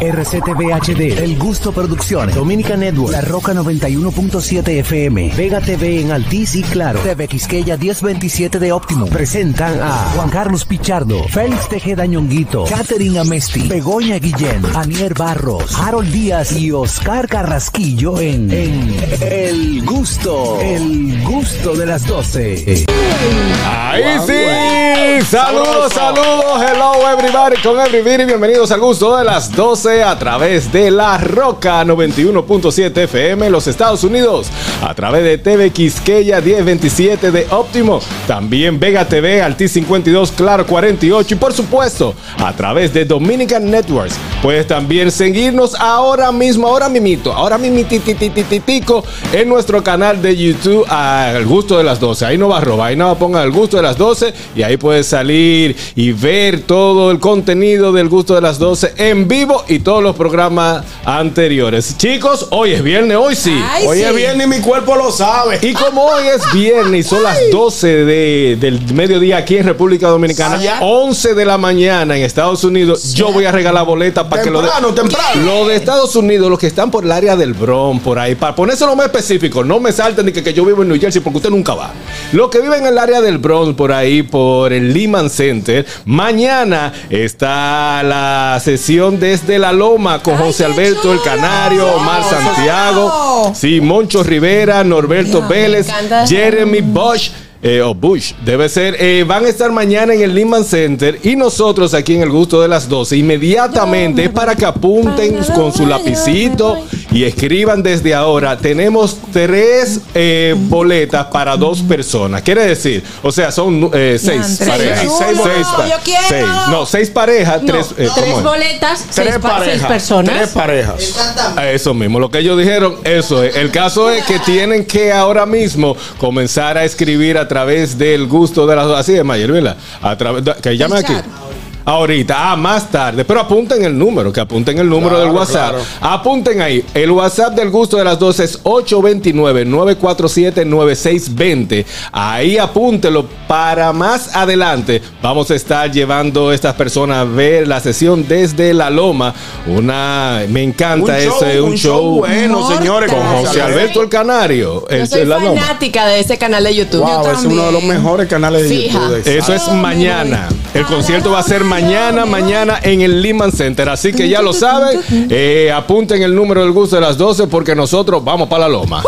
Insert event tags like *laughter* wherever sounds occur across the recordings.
RCTV HD, El Gusto Producciones, Dominica Network, La Roca 91.7 FM, Vega TV en Altiz y Claro, TV Quisqueya 1027 de Óptimo. Presentan a Juan Carlos Pichardo, Félix Tejeda Ñonguito, Catherine Amesti, Begoña Guillén, Anier Barros, Harold Díaz y Oscar Carrasquillo en, en El Gusto, El Gusto de las 12. Ahí sí, saludos, saludos, hello everybody, con everybody, bienvenidos al gusto de las 12 a través de La Roca 91.7 FM en los Estados Unidos, a través de TV Quisqueya 1027 de Óptimo, también Vega TV, Alti 52, Claro 48 y por supuesto a través de Dominican Networks. Puedes también seguirnos ahora mismo, ahora mimito, ahora mimititititico en nuestro canal de YouTube al gusto de las 12. Ahí no va a robar, ahí no poner al gusto de las 12 y ahí puedes salir y ver todo el contenido del gusto de las 12 en vivo y todos los programas anteriores. Chicos, hoy es viernes, hoy sí. Ay, hoy sí. es viernes y mi cuerpo lo sabe. Y como hoy es viernes y son las 12 de- del mediodía aquí en República Dominicana, Ah, ya. 11 de la mañana en Estados Unidos, yo voy a regalar boletas para que lo de, Temprano, temprano. lo de Estados Unidos, los que están por el área del Bronx, por ahí, para ponérselo más específico, no me salten ni que, que yo vivo en New Jersey porque usted nunca va. Los que viven en el área del Bronx, por ahí, por el Lehman Center, mañana está la sesión desde la Loma con José Alberto el. Canario, Omar Santiago, sí, Moncho Rivera, Norberto Vélez. Jeremy Bosch. eh, o Bush, debe ser. eh, van a estar mañana en el Lehman Center y nosotros aquí en el gusto de las 12. Inmediatamente es para que apunten con su lapicito y escriban desde ahora. Tenemos tres eh, boletas para dos personas. Quiere decir, o sea, son eh, seis parejas. Seis, Seis, seis pa- Yo quiero. seis. No, seis parejas, No, tres. eh, ¿cómo tres es? boletas, seis, Tres pa- seis parejas. personas. Tres parejas. Eso mismo, lo que ellos dijeron, eso es. El caso es que tienen que ahora mismo comenzar a escribir a través del gusto de las así de Mayer, ¿verdad? A través de- que llamen aquí. chat. Ahorita, ah, más tarde, pero apunten el número, que apunten el número Claro, del WhatsApp. claro. Apunten ahí. El WhatsApp del gusto de las 12 es 829-947-9620. Ahí apúntelo para más adelante. Vamos a estar llevando a estas personas a ver la sesión desde la Loma. Una, me encanta ese, un, show, bueno, Mortal. señores. con José Alberto el Canario. Yo soy la Loma. fanática de ese canal de YouTube. Wow, Yo es uno de los mejores canales de Fija. YouTube. Eso es mañana. El concierto va a ser mañana, mañana en el Lehman Center. Así que ya lo saben. Eh, apunten el número del gusto de las 12 porque nosotros vamos para la loma.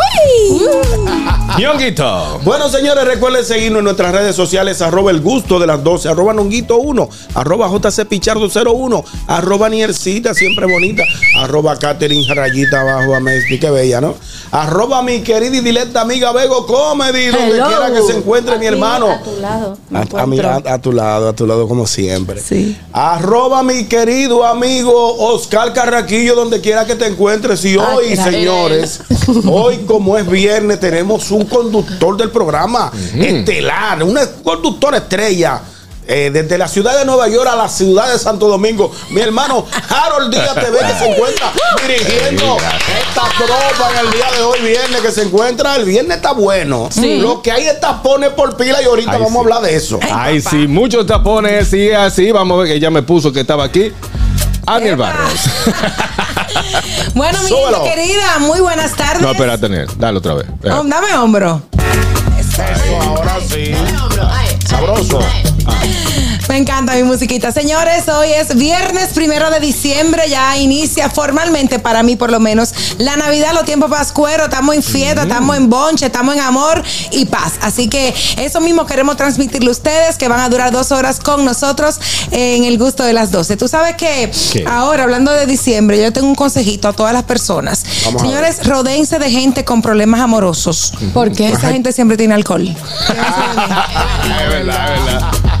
Ñonguito. Bueno, señores, recuerden seguirnos en nuestras redes sociales, arroba el gusto de las 12, arroba nonguito 1, arroba jcpichardo 01, arroba niercita, siempre bonita, arroba Catherine rayita abajo, Amesti, qué bella, ¿no? Arroba mi querida y directa amiga Bego Comedy, donde Hello. quiera que se encuentre mi hermano. A tu lado. A, a mi- a- a tu lado, a tu lado como siempre. Sí. Arroba mi querido amigo Oscar Carraquillo, donde quiera que te encuentres. Y hoy, señores, *laughs* hoy como es viernes, tenemos un conductor del programa estelar, un conductor estrella. eh, desde la ciudad de Nueva York a la ciudad de Santo Domingo, mi hermano Harold Díaz TV que se encuentra *laughs* dirigiendo esta tropa en el día de hoy, viernes, que se encuentra, el viernes está bueno. Sí. Lo que hay es tapones por pila y ahorita Ay, vamos sí. a hablar de eso. Ay, sí, muchos tapones, sí, así. Vamos a ver que ella me puso que estaba aquí. Aniel Barros. *laughs* Bueno, mi Súbelo. querida, muy buenas tardes. No, espérate, Aniel. Dale otra vez. Oh, dame hombro. Eso, ahora sí. Sabroso. Me encanta mi musiquita. Señores, hoy es viernes primero de diciembre. Ya inicia formalmente, para mí por lo menos, la Navidad, los tiempos pascueros. Estamos en fiesta, estamos en bonche, estamos en amor y paz. Así que eso mismo queremos transmitirle a ustedes, que van a durar dos horas con nosotros en el gusto de las 12. Tú sabes que ¿Qué? ahora, hablando de diciembre, yo tengo un consejito a todas las personas. Vamos Señores, rodéense de gente con problemas amorosos. ¿Por qué? Esa gente siempre tiene alcohol. *laughs* Es verdad, es verdad.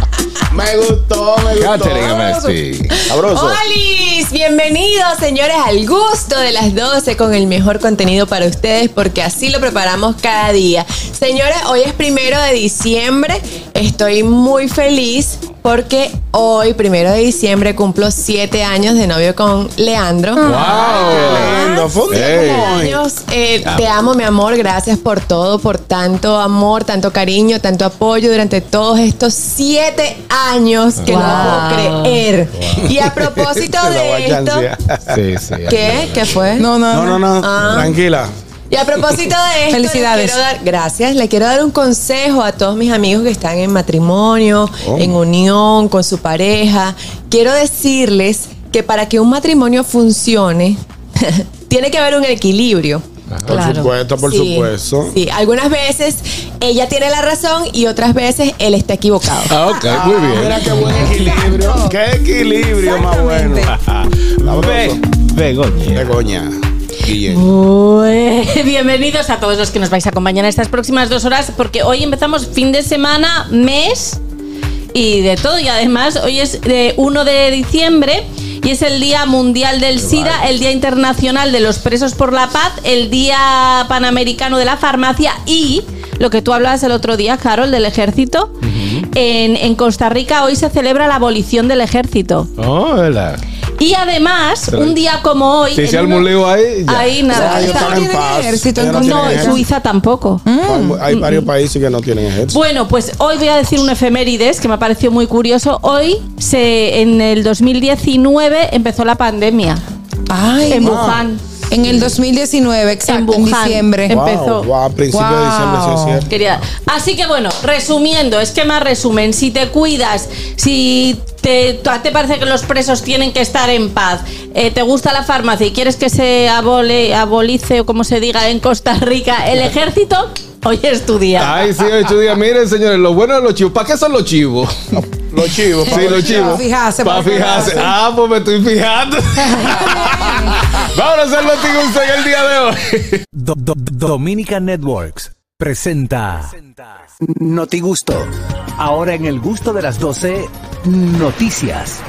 Me gustó, me gustó. Catherine Amesti. Sabroso. ¡Holis! Bienvenidos, señores, al gusto de las 12 con el mejor contenido para ustedes porque así lo preparamos cada día. Señores, hoy es primero de diciembre. Estoy muy feliz porque hoy, primero de diciembre, cumplo siete años de novio con Leandro. Qué lindo. Fue un día. Eh, te amo, mi amor. Gracias por todo, por tanto amor, tanto cariño, tanto apoyo durante todos estos siete años que no puedo creer. Y a propósito *laughs* de esto. Sí, sí. ¿qué? ¿Qué fue? No, no, No, no, no. Ah. Tranquila. Y a propósito de esto, Felicidades. le quiero dar- gracias. Le quiero dar un consejo a todos mis amigos que están en matrimonio, Oh. en unión con su pareja. Quiero decirles que para que un matrimonio funcione, *laughs* tiene que haber un equilibrio. Por supuesto, por Sí, supuesto. Sí, algunas veces ella tiene la razón y otras veces él está equivocado. Ah, ok, muy bien. Mira qué buen equilibrio. Qué equilibrio más bueno. Ve, Begoña. Begoña. *laughs* Bienvenidos a todos los que nos vais a acompañar en estas próximas dos horas, porque hoy empezamos fin de semana, mes y de todo. Y además, hoy es de 1 de diciembre y es el Día Mundial del SIDA, el Día Internacional de los Presos por la Paz, el Día Panamericano de la Farmacia y lo que tú hablabas el otro día, Carol, del ejército. en, en Costa Rica hoy se celebra la abolición del ejército. Oh, ¿verdad? Y además, un día como hoy. Si se arma un uno- lío ahí, ya. Ahí nada. ellos está- están en tienen paz. ejército en no. Suiza tampoco. Hay- Hay varios países que no tienen ejército. Bueno, pues hoy voy a decir un efemérides que me ha parecido muy curioso. Hoy, se, en el 2019, empezó la pandemia Ay, en wow. En el 2019, exacto, en, Wuhan. diciembre. Em- empezó. Wow, wow, a principios de diciembre, sí es Wow. cierto. Quería- Así que bueno, resumiendo, es que más resumen, si te cuidas, si te, parece que los presos tienen que estar en paz, eh, te gusta la farmacia y quieres que se abole, abolice o como se diga en Costa Rica el *laughs* ejército, hoy es tu día. Ay, sí, ocho días. Miren, señores, lo bueno de los chivos. ¿Para qué son los chivos? Los chivos. Sí, los chivos. Para fijarse, Para fijarse. Ah, pues me estoy fijando. *laughs* Vamos a hacer Notigusto en el día de hoy. Do- do- Dominica Networks presenta Notigusto. Ahora en el gusto de las 12, noticias.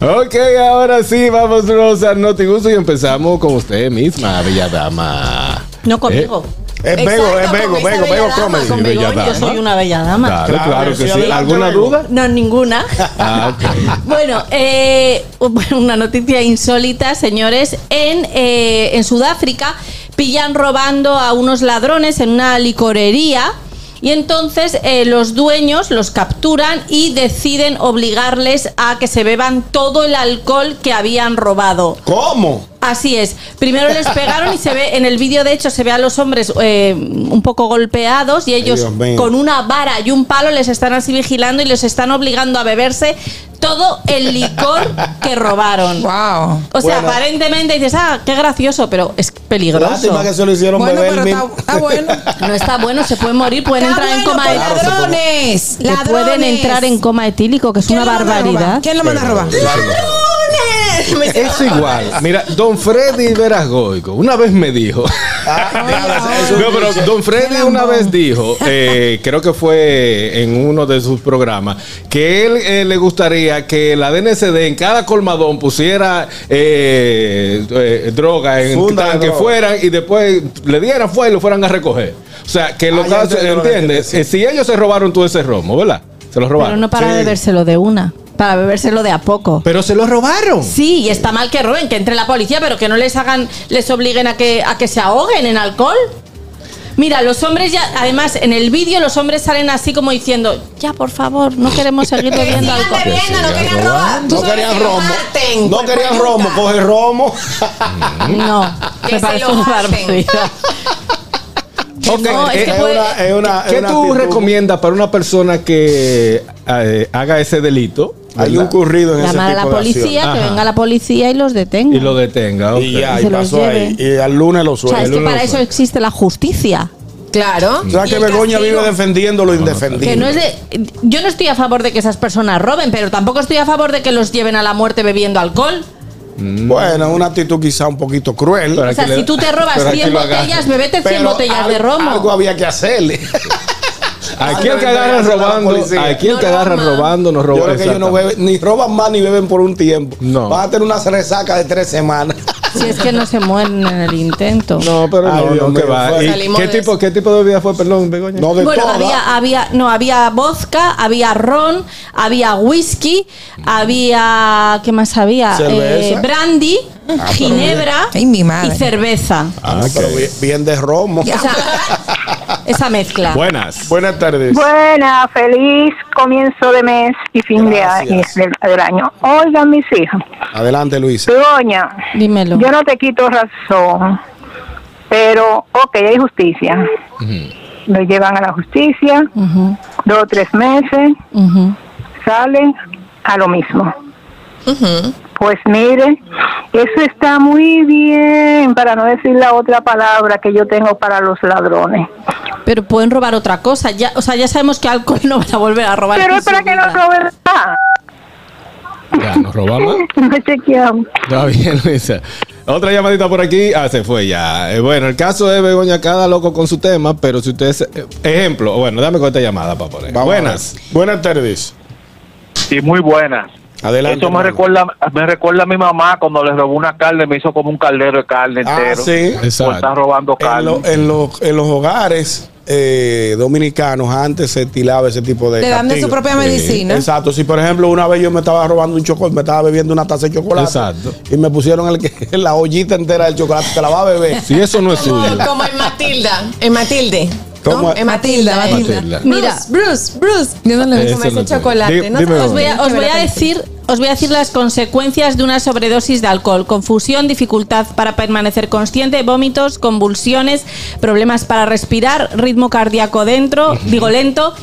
Ok, ahora sí, vámonos a Notigusto y empezamos con usted misma, bella dama. No conmigo. Es Bego, Exacto, es bella Bego dama, Comedy. Con bella yo soy una bella dama. Claro, Claro, claro que sí, ¿Alguna duda? No, ninguna. *laughs* Ah, ok. *laughs* Bueno, eh, *laughs* una noticia insólita, señores. En, eh, en Sudáfrica pillan robando a unos ladrones en una licorería. Y entonces eh, los dueños los capturan y deciden obligarles a que se beban todo el alcohol que habían robado. ¿Cómo? Así es. Primero les pegaron y se ve en el vídeo, de hecho, se ve a los hombres eh, un poco golpeados y ellos con una vara y un palo les están así vigilando y les están obligando a beberse todo el licor que robaron. Wow. O sea, Bueno. aparentemente dices, ah, qué gracioso, pero es peligroso. Lástima que se lo hicieron Bueno, beber está, está bueno. No está bueno, se pueden morir, pueden Entrar en coma pues, etílico. ladrones. Que Ladrones. pueden entrar en coma etílico, que es ¿Quién una barbaridad. ¿Quién lo manda a robar? *laughs* Es igual. Mira, don Freddy Verasgoico una vez me dijo. *laughs* No, pero Don Freddy una vez dijo, *laughs* eh, creo que fue en uno de sus programas, que él eh, le gustaría que la DNCD en cada colmadón pusiera eh, eh, droga en Funda de tan que droga. fueran y después le dieran fuego y lo fueran a recoger. O sea, que lo Ah, casos, entendí lo que ¿entiendes? Eh, si ellos se robaron todo ese romo, ¿verdad? Se los robaron. Pero no para Sí. bebérselo de una, para bebérselo de a poco. Pero se los robaron. Sí, y está mal que roben, que entre la policía, pero que no les hagan, les obliguen a que, a que se ahoguen en alcohol. Mira, los hombres ya, además, en el vídeo los hombres salen así como diciendo, ya por favor, no queremos seguir bebiendo alcohol. bebiendo, no querían robar. No querían que lo romo. No querían romo. Coge romo. *laughs* No, Que me se parece lo una maten. barbaridad. *laughs* Ok, No, es que Es puede- una, es una, es ¿Qué una tú recomiendas para una persona que eh, haga ese delito? Hay ¿verdad? un currido en ese Llamar a tipo la de policía, que Ajá. venga la policía y los detenga. Y lo detenga. ok. Y ya, y pasó ahí. Y al lunes lo o sea, suelta. es que para eso existe la justicia. Claro. O sea que Begoña castigo. vive defendiendo lo indefendible. Que no es de, yo no estoy a favor de que esas personas roben, pero tampoco estoy a favor de que los lleven a la muerte bebiendo alcohol. Bueno, una actitud quizá un poquito cruel. Pero O sea, le- si tú te robas pero aquí 100 lo agarra. botellas, bebete 100 Pero botellas de romo. Algo había que hacerle. *laughs* Aquí el que agarran robando, aquí el No que agarran roban. robando, no Yo roban. creo que ellos no beben, ni roban más ni beben por un tiempo. No. Van a tener una resaca de tres semanas. *laughs* Si es que no se mueren en el intento. No, pero Ay, no, Dios no, que va. fue- ¿Y Salimos ¿Qué tipo, ¿Qué tipo de bebida fue, perdón, Begoña? No de Bueno, había, había, no, había vodka, había ron, había whisky, había, ¿qué más había? Cerveza. Eh, brandy, ginebra Ay, mi madre. y cerveza. Ah, Ah, pero ok. bien, bien de romo. O sea, *laughs* esa mezcla. Buenas. Buenas tardes. Buena, feliz comienzo de mes y fin de año, Gracias. del, del año. Oigan, mis hijas, Adelante, Luisa. Begoña, Dímelo. yo no te quito razón, pero, ok, hay justicia. Lo llevan a la justicia, dos o tres meses, ujú. salen a lo mismo. Pues mire, eso está muy bien, para no decir la otra palabra que yo tengo para los ladrones. Pero pueden robar otra cosa. Ya, o sea, ya sabemos que alcohol no van a volver a robar. Pero es para que no roben más. Ya, nos robamos. *laughs* No chequeamos. Está bien, Luisa. Otra llamadita por aquí. Ah, se fue ya. Eh, bueno, el caso de Begoña, cada loco con su tema, pero si ustedes. eh, ejemplo, bueno, dame con esta llamada para poner. Vamos Buenas. Buenas tardes. Sí, muy buena. Adelante. Eso me hermano. recuerda, me recuerda a mi mamá cuando le robó una carne, me hizo como un caldero de carne Ah, entero. sí. Exacto. estar robando En, carne. lo- en los- en los hogares eh, dominicanos antes se estilaba ese tipo de Le dan de su propia medicina. Exacto. Si por ejemplo una vez yo me estaba robando un chocolate, me estaba bebiendo una taza de chocolate. Exacto. Y me pusieron el que, *laughs* la ollita entera del chocolate, te la va a beber. Si eso no es suyo. Como en Matilda, en Matilde. En Matilda, Matilda. Mira. Bruce, Bruce. Yo no le sé. chocolate. No Os voy, a, os me voy a decir, os voy a decir las consecuencias de una sobredosis de alcohol: confusión, dificultad para permanecer consciente, vómitos, convulsiones, problemas para respirar, ritmo cardíaco dentro, digo lento.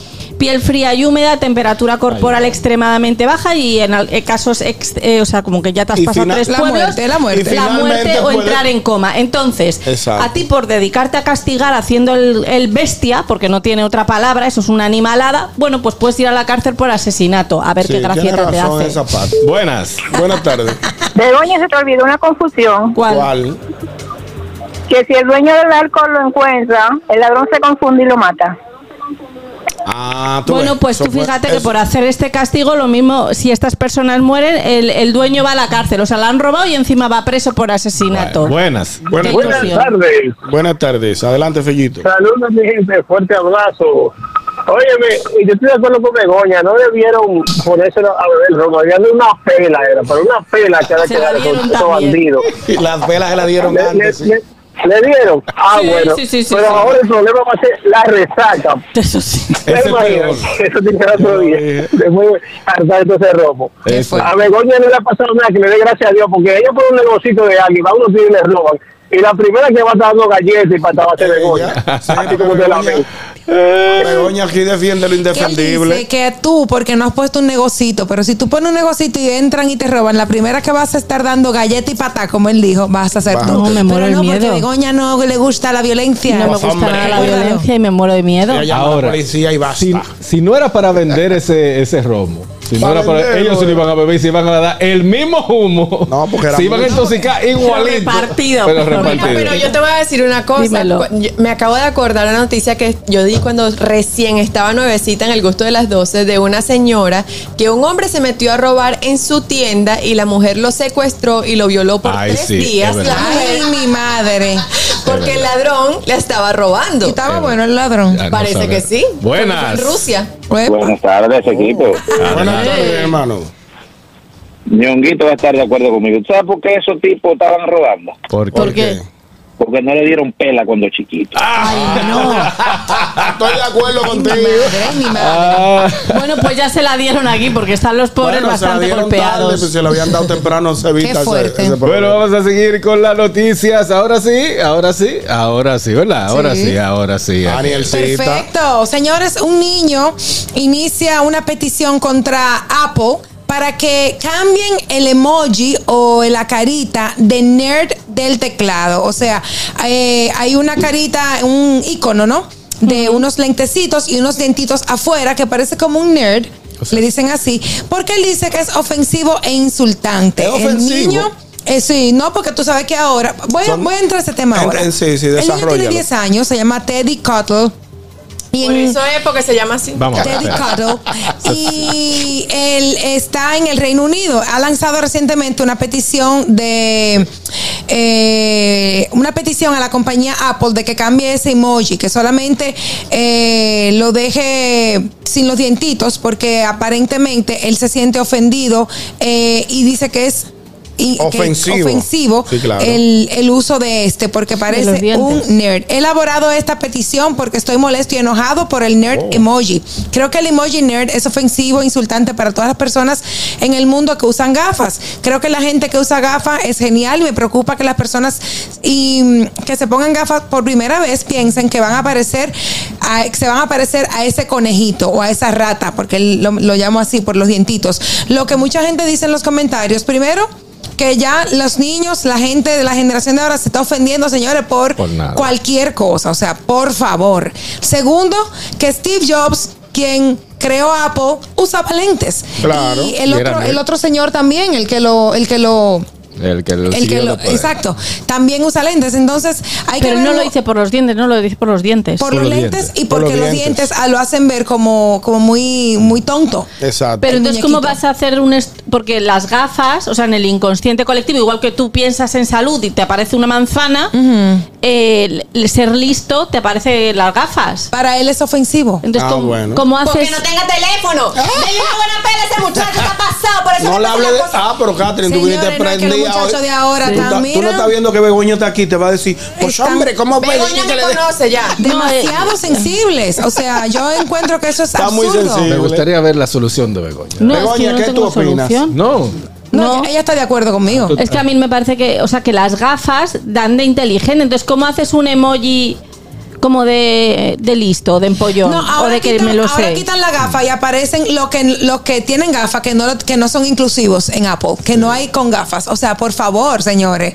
Piel fría y húmeda, temperatura corporal extremadamente baja y en al- eh, casos, ex- eh, o sea, como que ya te has Y pasado final- tres La pueblos, muerte, la muerte. La o puede- entrar en coma. Entonces, Exacto. a ti por dedicarte a castigar haciendo el, el bestia, porque no tiene otra palabra, eso es una animalada, bueno, pues puedes ir a la cárcel por asesinato, a ver Sí, qué gracieta te hace. esa parte. Buenas. Buenas tardes. Begoña, se te olvidó una confusión. ¿Cuál? ¿Cuál? Que si el dueño del alcohol lo encuentra, el ladrón se confunde y lo mata. Ah, tú Bueno, ves, pues eso tú fue- fíjate que por hacer este castigo, lo mismo, si estas personas mueren, el, el dueño va a la cárcel. O sea, la han robado y encima va preso por asesinato. Buenas. Buenas, Qué buenas, ilusión. tardes. buenas tardes. Adelante, Fellito. Saludos, mi gente. Fuerte abrazo. Óyeme, yo estoy de acuerdo con Begoña. No debieron ponerse a beber ron. Habían una pela, era. Pero una pela que era Se que la era dieron con también. bandidos. *laughs* Las velas se la dieron Le, le, antes. sí. le- le dieron. Ah, Sí, bueno. sí, sí, sí, pero sí. ahora el problema va a ser la resaca. Eso sí. ¿Te imaginas? *laughs* Eso tiene que otro día. Eh. Después hartar todo ese robo. A Begoña no le ha pasado nada, que le dé gracias a Dios, porque ella pone un negocito de alguien, va unos tíos y le roban. Y la primera que va a estar dando galletas y para va a ser Begoña. Ella, sí, Así porque como te la Begoña- ven. Begoña aquí defiende lo indefendible. dice que tú, porque no has puesto un negocito, pero si tú pones un negocito y entran y te roban, la primera que vas a estar dando galleta y patá, como él dijo, vas a ser tú. No, me muero pero de no, porque miedo. a Begoña no le gusta la violencia. No me Pues, gusta hombre, nada la violencia y me muero de miedo. A Ahora, la policía y basta. Si, si no era para vender ese, ese romo, si no Para era para, ellos se lo iban a beber y se iban a dar el mismo humo. No, porque era se iban a intoxicar igualito. repartido, Pero pero repartido. Pero yo te voy a decir una cosa. Dímelo. Me acabo de acordar una noticia que yo di cuando recién estaba nuevecita en el gusto de las 12 de una señora que un hombre se metió a robar en su tienda y la mujer lo secuestró y lo violó por Ay, tres sí, días. Ay, mujer, mi madre. *laughs* porque el ladrón la estaba robando. Y estaba bueno el ladrón. Ya no Parece sabe. que sí. Buenas. En Rusia. Buenas tardes, equipo. Buenas tardes, hermano. Ñonguito va a estar de acuerdo conmigo. ¿Tú ¿Sabes por qué esos tipos estaban robando? ¿Por ¿Por qué? Porque no le dieron pela cuando chiquito. *laughs* Estoy de acuerdo Mi contigo. madre, mi madre. Ah, Bueno, pues ya se la dieron aquí porque están los pobres Bueno, se la bastante golpeados. tarde, pues se lo habían dado temprano, se evita ese- bueno, vamos a seguir con las noticias. Ahora sí, ahora sí, ahora sí, ¿verdad? Ahora sí, Sí. ahora sí. Danielcita. Perfecto. Señores, un niño inicia una petición contra Apple para que cambien el emoji o la carita de nerd del teclado. O sea, eh, hay una carita, un icono, ¿no? De unos lentecitos y unos dientitos afuera que parece como un nerd. Le dicen así, porque él dice que es ofensivo e insultante. ¿Es ofensivo? El niño, eh, sí, no, porque tú sabes que ahora. Voy, a- Son- voy a entrar a ese tema En- ahora. en- sí, sí, El niño tiene desarróllalo. 10 años, se llama Teddy Cuttle. Y Por en- eso es porque se llama así. Vamos. Teddy Cuttle. Y él está en el Reino Unido. Ha lanzado recientemente una petición de eh, una petición a la compañía Apple de que cambie ese emoji, que solamente eh, lo deje sin los dientitos, porque aparentemente él se siente ofendido eh, y dice que es y- que es Ofensivo. ofensivo Sí, claro. el, el uso de este porque parece un nerd. He elaborado esta petición porque estoy molesto y enojado por el nerd Oh. emoji. Creo que el emoji nerd es ofensivo, insultante para todas las personas en el mundo que usan gafas. Creo que la gente que usa gafas es genial y me preocupa que las personas y, mm, que se pongan gafas por primera vez piensen que van a aparecer a- se van a parecer a ese conejito o a esa rata, porque lo, lo llamo así por los dientitos. Lo que mucha gente dice en los comentarios, primero que ya los niños, la gente de la generación de ahora se está ofendiendo, señores, por, cualquier cosa. O sea, por favor. Segundo, que Steve Jobs, quien creó Apple, usaba lentes. Claro. Y el otro, el otro señor también, el que lo, el que lo, El que lo el que lo, exacto, también usa lentes. Entonces, hay Pero que no verlo lo dice por los dientes, no lo dice por los dientes. por por los los lentes dientes. y Por porque los los dientes. dientes ah, lo hacen ver como, como muy, muy tonto. Exacto. Pero entonces, ¿cómo vas a hacer un... Porque las gafas, o sea, en el inconsciente colectivo, igual que tú piensas en salud y te aparece una manzana, eh, el ser listo te aparece las gafas. Para él es ofensivo. Entonces, Ah, ¿cómo, bueno. cómo Porque haces...? no tenga teléfono. Dele una buena pela ese muchacho, está pasado. Por eso No le hable la de. Ah, pero Catherine, tú viniste prendida. Muchachos de ahora están, ta- tú no estás viendo que Begoña está aquí. Te va a decir, pues Están- hombre, ¿cómo Begoña que me conoce ya. demasiado sensibles. O sea, yo encuentro que eso es Está muy absurdo. sensible. Me gustaría ver la solución de Begoña. No, Begoña, es que no ¿qué tengo tú opinas? solución. No. No, No. ella- ella está de acuerdo conmigo. Es que a mí me parece que, o sea, que las gafas dan de inteligente. Entonces, ¿cómo haces un emoji como de, de listo, de empollón? No, o ahora, de que quitan, me lo ahora sé. quitan la gafa y aparecen los que, los que tienen gafas que no, que no son inclusivos en Apple, que no hay con gafas. O sea, por favor, señores.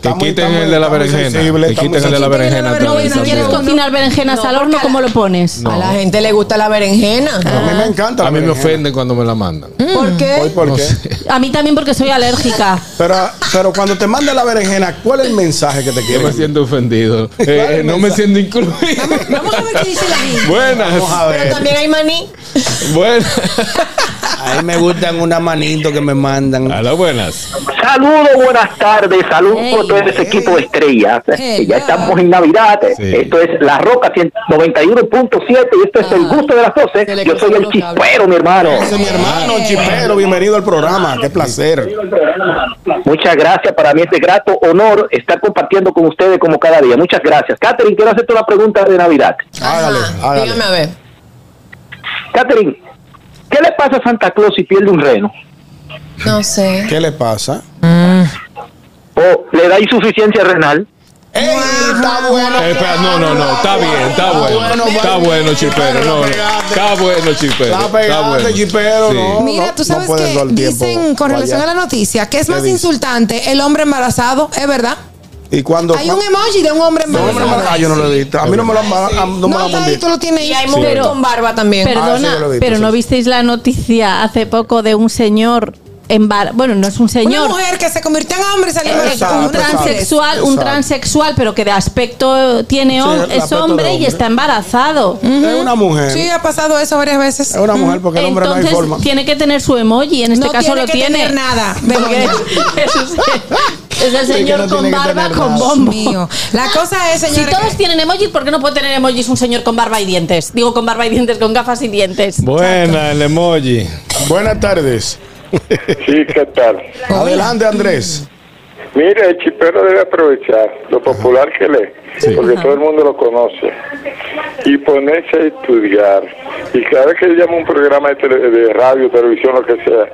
Que quiten el de la berenjena. sensible, Que quiten el de la berenjena. No, y si quieres cocinar berenjenas No, al horno, ¿cómo lo pones? No. A la gente le gusta la berenjena. A mí me encanta. la A mí me ofenden cuando me la mandan. ¿Por qué? ¿Hoy por No qué? sé. A mí también porque soy alérgica. Pero, pero cuando te manda la berenjena, ¿cuál es el mensaje que te Yo quiere? me siento ofendido. ¿Cuál Eh, el no me siento incluido. Vamos a ver qué dice la gente. Buenas. Vamos a Pero también hay maní. Buenas. *laughs* A mí me gustan una manito que me mandan. A las buenas. Saludos, buenas tardes, saludos Hey. por todo ese equipo de estrellas. Hey, ya estamos en Navidad. Sí. Esto es La Roca 91.7 y esto es el gusto de las se 12. le Yo soy el chispero, mi hermano. Ese es mi hermano, el chipero. Bienvenido al programa. Qué placer. Muchas gracias. Para mí es de grato honor estar compartiendo con ustedes como cada día. Muchas gracias. Catherine, quiero hacerte una pregunta de Navidad. Hágale, hágale. Dígame a ver. Catherine, ¿qué le pasa a Santa Claus si pierde un reno? No sé. ¿Qué le pasa? ¿O le da insuficiencia renal? ¡Ey! Está bueno. Eh, espera, no, no, no. Está bien, está bueno. Está bueno, chipero. No, no. Está bueno, chipero. Está pegado, bueno. chipero, Sí. no. Mira, tú sabes que dicen con relación a la noticia que es ¿Qué más dice? insultante el hombre embarazado, ¿es verdad? ¿Y cuando Hay un emoji de un hombre No, embarazado. ah, yo no lo he visto. A mí no me lo han no me lo No, tú lo tienes. Y hay mujeres con barba también. Ah, sí, Perdona, lo visto, pero sí. ¿no visteis la noticia hace poco de un señor embar bueno, no es un Una señor, mujer que se convirtió en hombre y salió embarazada. un transexual, un transexual, pero que de aspecto tiene Sí, hom- el es aspecto hombre y está embarazado. Es una mujer. Sí, ha pasado eso varias veces. Es una mujer porque el hombre no hay Entonces forma. tiene que tener su emoji, en este No caso tiene lo que tiene. tener nada, *laughs* es, *laughs* es el que señor no con tiene que barba con bombo. Mío. La cosa es, Si señores, todos tienen emojis, ¿por qué no puede tener emojis un señor con barba y dientes? Digo con barba y dientes, con gafas y dientes. Buena, el emoji. Buenas tardes. Sí, ¿qué tal? Adelante, Andrés. Mire, el chipero debe aprovechar lo popular que lee, Sí. porque todo el mundo lo conoce, y ponerse a estudiar. Y cada vez que llama un programa de, tele- de radio, televisión, lo que sea,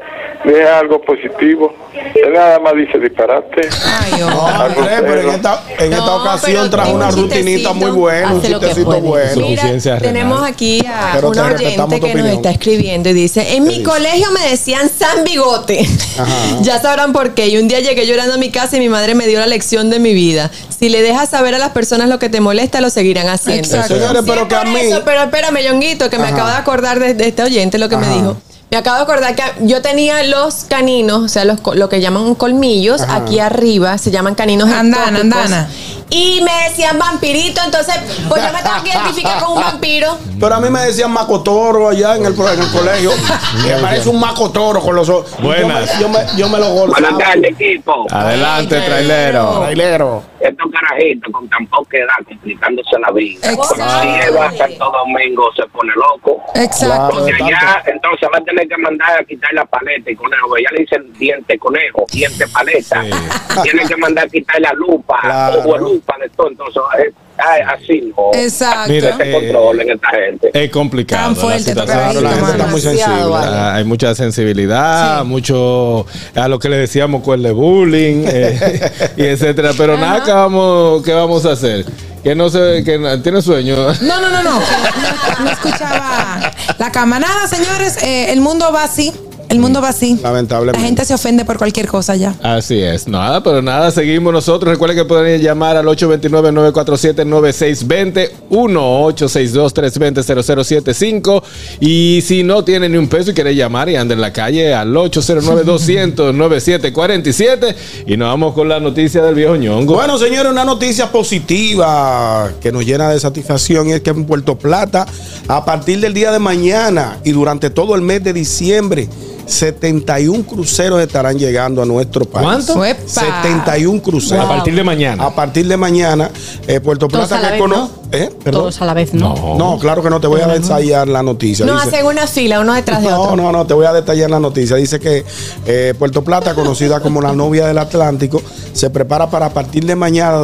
deja algo positivo. Él nada más dice disparate. Ay, oh. Pero en esta, en esta ocasión trajo una un rutinita muy buena, un chistecito bueno. Mira, tenemos aquí a Pero respetamos oyente que nos está escribiendo y dice, en mi dice? colegio me decían San Bigote. *laughs* ya sabrán por qué. Y un día llegué llorando a mi casa y mi madre me dio la lección de mi vida. Si le dejas saber a las personas lo que te molesta, lo seguirán haciendo. Exacto. Señores, Sí, pero es que a por mí- eso, pero espérame, Yonguito, que me acabo de acordar de, de este oyente lo que me dijo. Me acabo de acordar que yo tenía los caninos, o sea, los, co- lo que llaman colmillos, Ajá. aquí arriba, se llaman caninos Andana, andana. Y me decían vampirito, entonces, pues yo me tengo que identificar con un vampiro. Pero a mí me decían macotoro allá en el, en el colegio. *laughs* Me parece un macotoro con los ojos. Buenas. Yo me, yo me, yo me lo gozaba. Buenas tardes, equipo. Adelante, trailero. Trailero. Estos carajitos con tan poca edad complicándose la vida. Exacto. Si él va a Santo Domingo se pone loco. Exacto. Porque ya entonces va a tener que mandar a quitar la paleta y conejo. Ya le dicen diente conejo, diente paleta. *laughs* Tiene que mandar a quitar la lupa, Claro. ojo lupa de todo. Entonces, eh, ay, así no. Exacto. Mira, Que se eh, esta gente. Es complicado. Tan la fuerte, situación. Claro, la gente está muy sensible. Hay mucha sensibilidad, Sí. mucho a lo que le decíamos cuerda de bullying *laughs* eh, y etcétera. Pero nada que vamos, que vamos a hacer. Que no se, que tiene sueño. No, no, no, No, *laughs* no escuchaba la camanada, señores. eh, el mundo va así. El mundo va así. Lamentablemente. La gente se ofende por cualquier cosa ya. Así es, nada, pero nada, seguimos nosotros. Recuerden que pueden llamar al 829-947-9620, 1-862-320-0075. Y si no tienen ni un peso y quieren llamar y anden en la calle al 809-200-9747. Y nos vamos con la noticia del viejo ñongo. Bueno, señores, una noticia positiva que nos llena de satisfacción y es que en Puerto Plata, a partir del día de mañana y durante todo el mes de diciembre, 71 cruceros estarán llegando a nuestro país. ¿Cuánto? Uepa. 71 cruceros. A partir de mañana. A partir de mañana, eh, Puerto Todos Plata a la que vez, cono- ¿no? ¿Eh? Todos a la vez, ¿no? No, claro que no, te voy a ensayar la noticia. No Dice- hacen una fila, uno detrás de no, otro. no, no, te voy a detallar la noticia. Dice que eh, Puerto Plata, conocida como la novia del Atlántico, se prepara para a partir de mañana,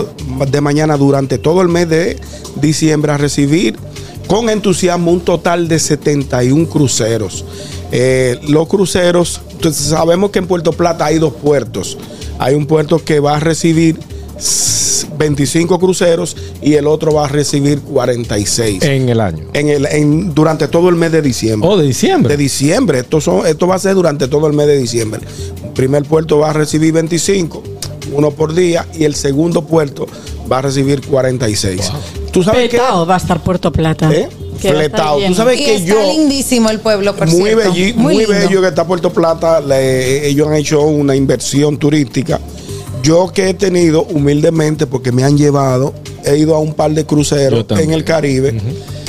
de mañana durante todo el mes de diciembre a recibir con entusiasmo un total de 71 cruceros. Eh, los cruceros, entonces, sabemos que en Puerto Plata hay dos puertos. Hay un puerto que va a recibir s- 25 cruceros y el otro va a recibir 46 En el año. en el, en- durante todo el mes de diciembre. Oh, de diciembre. De diciembre. Esto, son, esto va a ser durante todo el mes de diciembre. El primer puerto va a recibir 25, uno por día, y el segundo puerto va a recibir 46. ¿Tú sabes qué? Petao va a estar Puerto Plata. ¿Eh? Fletao. Tú sabes Y que está yo. lindísimo el pueblo, por Muy, cierto. belli- muy, bello que está Puerto Plata. le- ellos han hecho una inversión turística. Yo que he tenido humildemente, porque me han llevado, he ido a un par de cruceros en el Caribe.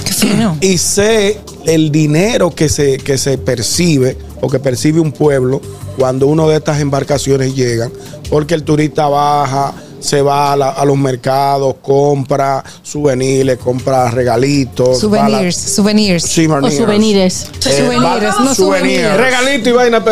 Qué fino. Y sé el dinero que se, que se percibe o que percibe un pueblo cuando uno de estas embarcaciones llegan, porque el turista baja, se va a, la- a los mercados, compra souvenirs, compra regalitos. Souvenirs, souvenirs. va la- Sí, O souvenirs. souvenirs. Souvenirs, va- no souvenirs. Regalito y vaina.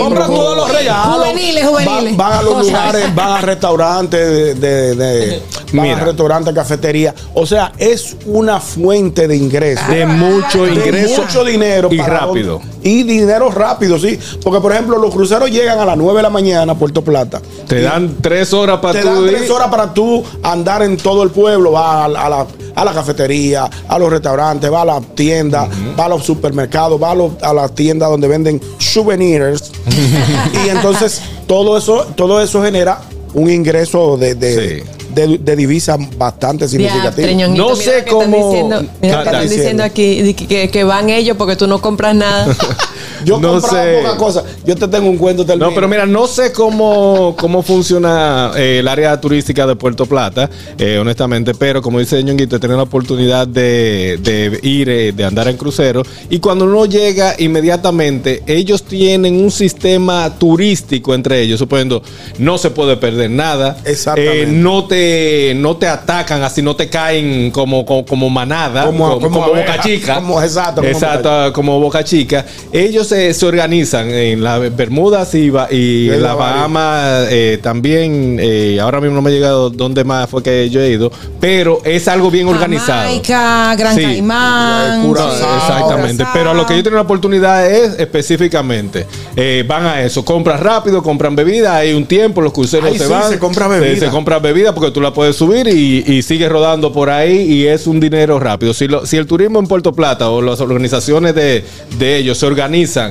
Compran todos los regalos. Juveniles, juveniles. Van, van a los lugares, van a restaurantes, de, de- de- van Mira. a restaurantes, cafetería. O sea, es una fuente de ingresos. De mucho de ingreso. mucho dinero y para rápido. donde- y dinero rápido, sí. Porque, por ejemplo, los cruceros llegan a las 9 de la mañana a Puerto Plata. Te dan tres horas para te tú dan ir. tres horas para tú andar en todo el pueblo. Va a, a la, a la cafetería, a los restaurantes, va a la tienda, va a los supermercados, va a, los- a las tiendas donde venden souvenirs. *laughs* y entonces todo eso, todo eso genera un ingreso de, de, Sí. De- de divisa bastante. Diatre, Ñonguito, No mira sé que están cómo- Diciendo, mira están diciendo aquí que- que van ellos porque tú no compras nada. *laughs* Yo No compraba sé. poca cosa. Yo te tengo un cuento termino. No, pero mira, no sé cómo, cómo funciona eh, el área turística de Puerto Plata, eh, honestamente, pero como dice Ñonguito, he tenido la oportunidad de, de ir, eh, de andar en crucero, y cuando uno llega inmediatamente, ellos tienen un sistema turístico entre ellos, suponiendo, no se puede perder nada, Exactamente. no, te, no te atacan, así no te caen como, como, como manada, Como- como, como como boca chica. como- exacto, exacto, como Boca Chica, ellos se, se organizan en las Bermudas y, Ba- y En en la las. Bahamas eh, también. eh, ahora mismo no me ha llegado dónde más fue que yo he ido, pero es algo bien organizado. Jamaica, Gran Sí. Caimán. Curazao. Exactamente, Curazao. pero a lo que yo tengo la oportunidad es específicamente, eh, van a eso, compras rápido, compran bebida, hay un tiempo, los cruceros Ay, se sí, van. se compra bebida. Se, compra bebida porque tú la puedes subir y, y sigues rodando por ahí y es un dinero rápido. Si, lo- si el turismo en Puerto Plata o las organizaciones de, de ellos se organizan,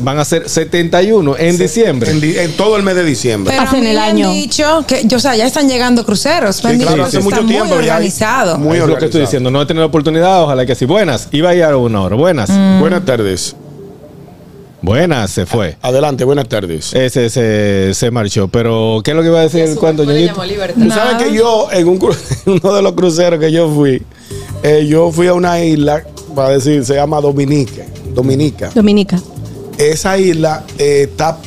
van a ser 71 en diciembre. En, todo el mes de diciembre. Pero Hacen el año. han dicho que, yo, o sea, ya están llegando cruceros. Sí, claro, hace está mucho muy tiempo ya hay- organizado. Muy es lo que estoy organizado. diciendo. No he tenido la oportunidad, ojalá que sí. Buenas, iba a ir a una hora. Buenas. Buenas tardes. Buenas, se fue. Adelante, buenas tardes. Ese se, se marchó. Pero, ¿qué es lo que iba a decir llamó Libertad. Tú sabes que yo, en un *laughs* uno de los cruceros que yo fui, eh, yo fui a una isla, va a decir, se llama Dominica. Dominica. Dominica. Esa isla eh, está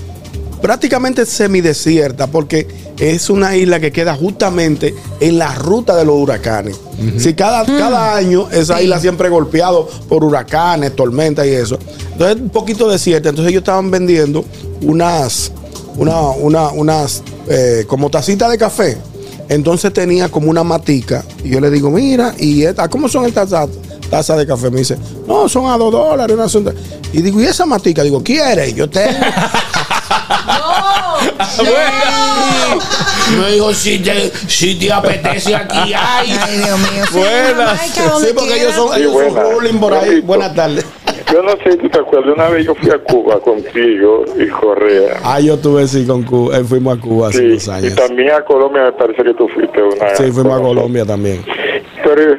prácticamente semidesierta porque es una isla que queda justamente en la ruta de los huracanes. Si cada, cada año esa isla siempre golpeado por huracanes, tormentas y eso. Entonces un poquito desierta. Entonces ellos estaban vendiendo unas, una, una- unas eh, como tacitas de café. Entonces tenía como una matica. Y yo le digo, mira, ¿y esta, cómo son estas tazas taza de café? Me dice, no, son a dos dólares. una son de-". Y digo, ¿y esa matica? Digo, ¿quiere? Yo tengo. Me dijo, si te, si te apetece aquí, ay. Ay, Dios mío. Buenas. Sí, porque ellos son, ellos son ruling por ahí. Buenas tardes. Yo no sé si tú te acuerdas, una vez yo fui a Cuba contigo y Correa. Ah, yo tuve sí con Cuba. eh, fuimos a Cuba hace Sí, unos y años. también a Colombia me parece que tú fuiste una. Sí, fuimos a Colombia también. Pero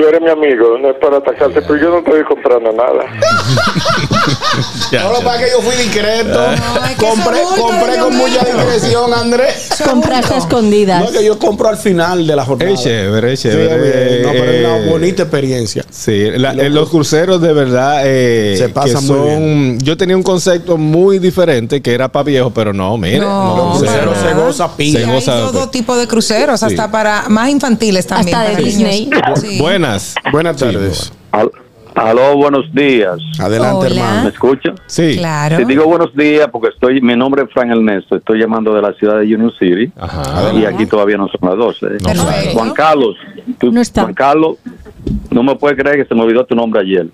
tú eres mi amigo, no es para atacarte, pero yo no estoy comprando nada. *laughs* No, lo que pasa yo fui discreto. No, es que compré bulto, compré con mío. mucha discreción, Andrés. *laughs* Compraste a No, escondidas. es que yo compro al final de la jornada. Es chévere, es Sí, chévere. bien. no, pero es Eh, una bonita experiencia. Sí, la- en los cruceros de verdad eh, Se pasa que muy son- Yo tenía un concepto muy diferente que era para viejo, pero no, mire, No, los Los cruceros se goza pila. Se hay goza- todo tipo de cruceros, Sí. hasta para más infantiles también. Hasta de Disney. Sí. Buenas. Buenas tardes. Al- Aló, buenos días. Adelante, Hola. hermano. ¿Me escucha? Sí. Claro. Te digo buenos días porque estoy, mi nombre es Frank Ernesto, estoy llamando de la ciudad de Union City Ajá. y aquí todavía no son las 12. Perfecto. Juan Carlos, tú- No está. Juan Carlos, no me puedes creer que se me olvidó tu nombre ayer.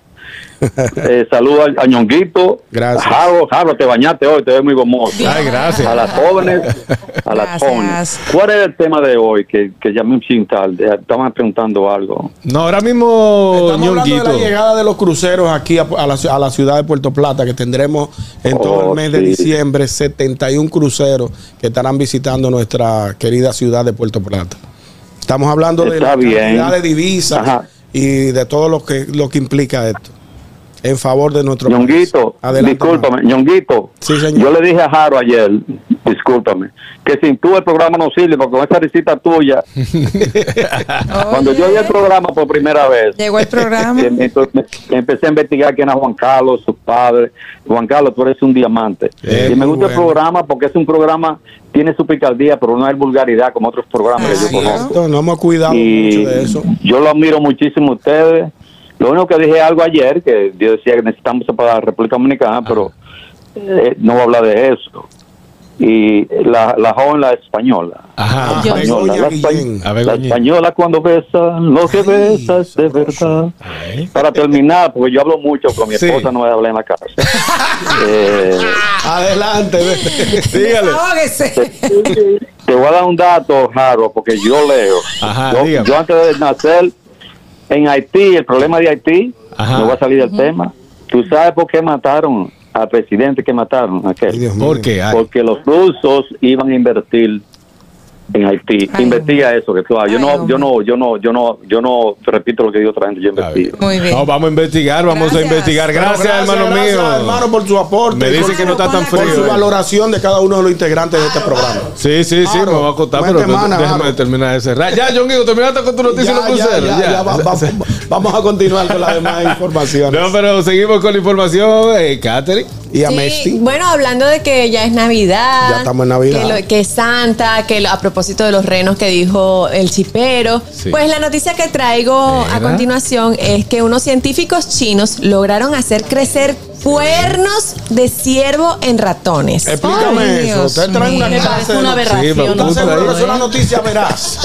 *laughs* Eh, saludo a, a Ñonguito. Gracias. Jaro, Jaro, te bañaste hoy, te ves muy gomoso. Ay, gracias. A las jóvenes, a las Gracias. jóvenes. ¿Cuál es el tema de hoy? Que, que llamé un tarde. Estaban preguntando algo. No, ahora mismo, Estamos hablando de la llegada de los cruceros aquí a, a la, ci- a la ciudad de Puerto Plata, que tendremos en todo Oh, el mes de diciembre 71 cruceros que estarán visitando nuestra querida ciudad de Puerto Plata. Estamos hablando de la bien. cantidad de divisas Ajá. y de todo lo que, lo que implica esto en favor de nuestro Ñonguito, país. Adelante, discúlpame, Ñonguito. Sí, señor. Yo le dije a Jaro ayer, discúlpame, que sin tú el programa no sirve, porque con esa risita tuya, *laughs* cuando yo vi el programa por primera vez, Llegó el programa. *laughs* em- entonces me- empecé a investigar quién era Juan Carlos, sus padres. Juan Carlos, tú eres un diamante. Eh, y me gusta el programa porque es un programa, tiene su picardía, pero no hay vulgaridad como otros programas que yo conozco. No hemos cuidado y mucho de eso. yo lo admiro muchísimo a ustedes. Lo único que dije algo ayer, que yo decía que necesitamos para la República Dominicana, pero eh, no voy a hablar de eso. Y la, la joven, la española. Ajá. La española, la, A española cuando besa, lo que besa es de verdad. Ay. Para terminar, porque yo hablo mucho, pero mi Sí. esposa no me habla en la casa. *laughs* Eh, Adelante. *laughs* Dígale. Desahógese. *laughs* te voy a dar un dato, Jaro, porque yo leo. Ajá, yo antes de nacer en Haití, el problema de Haití, Ajá. no voy a salir del tema. ¿Tú sabes por qué mataron al presidente que mataron? Ay, Aquel? Dios mío. ¿Por qué? Ay. Porque los rusos iban a invertir en Haití. Ay, Investiga eso, que tú sabes. Yo Ay, no, yo no, yo no, yo no, yo no repito lo que digo otra gente, yo investigo. Muy bien. No, vamos a investigar, vamos Gracias. a investigar. Pero Gracias, hermano gracias, mío. hermano, por su aporte. Me dice por- que no está tan Por por su frío. eh. valoración de cada uno de los integrantes de este programa. Sí, sí, sí, Claro. me voy a contar, pero semana, déjame terminar de cerrar. Ya, John Guido, terminaste con tu noticia Ya, ya, cruceros. ya, ya, va- va- vamos a continuar con las demás *laughs* informaciones. No, pero seguimos con la información, eh, Catherine. Y a Sí, Messi. bueno, hablando de que ya es Navidad. Ya estamos en Navidad. Que, lo- que es Santa, que lo- a propósito de los renos que dijo el chipero. Sí. Pues la noticia que traigo a continuación es que unos científicos chinos lograron hacer crecer cuernos de ciervo en ratones. Explícame Ay, eso. Usted trae una clase una. Sí, aberración. pero ¿Estás Punto seguro ahí. que es una noticia veraz?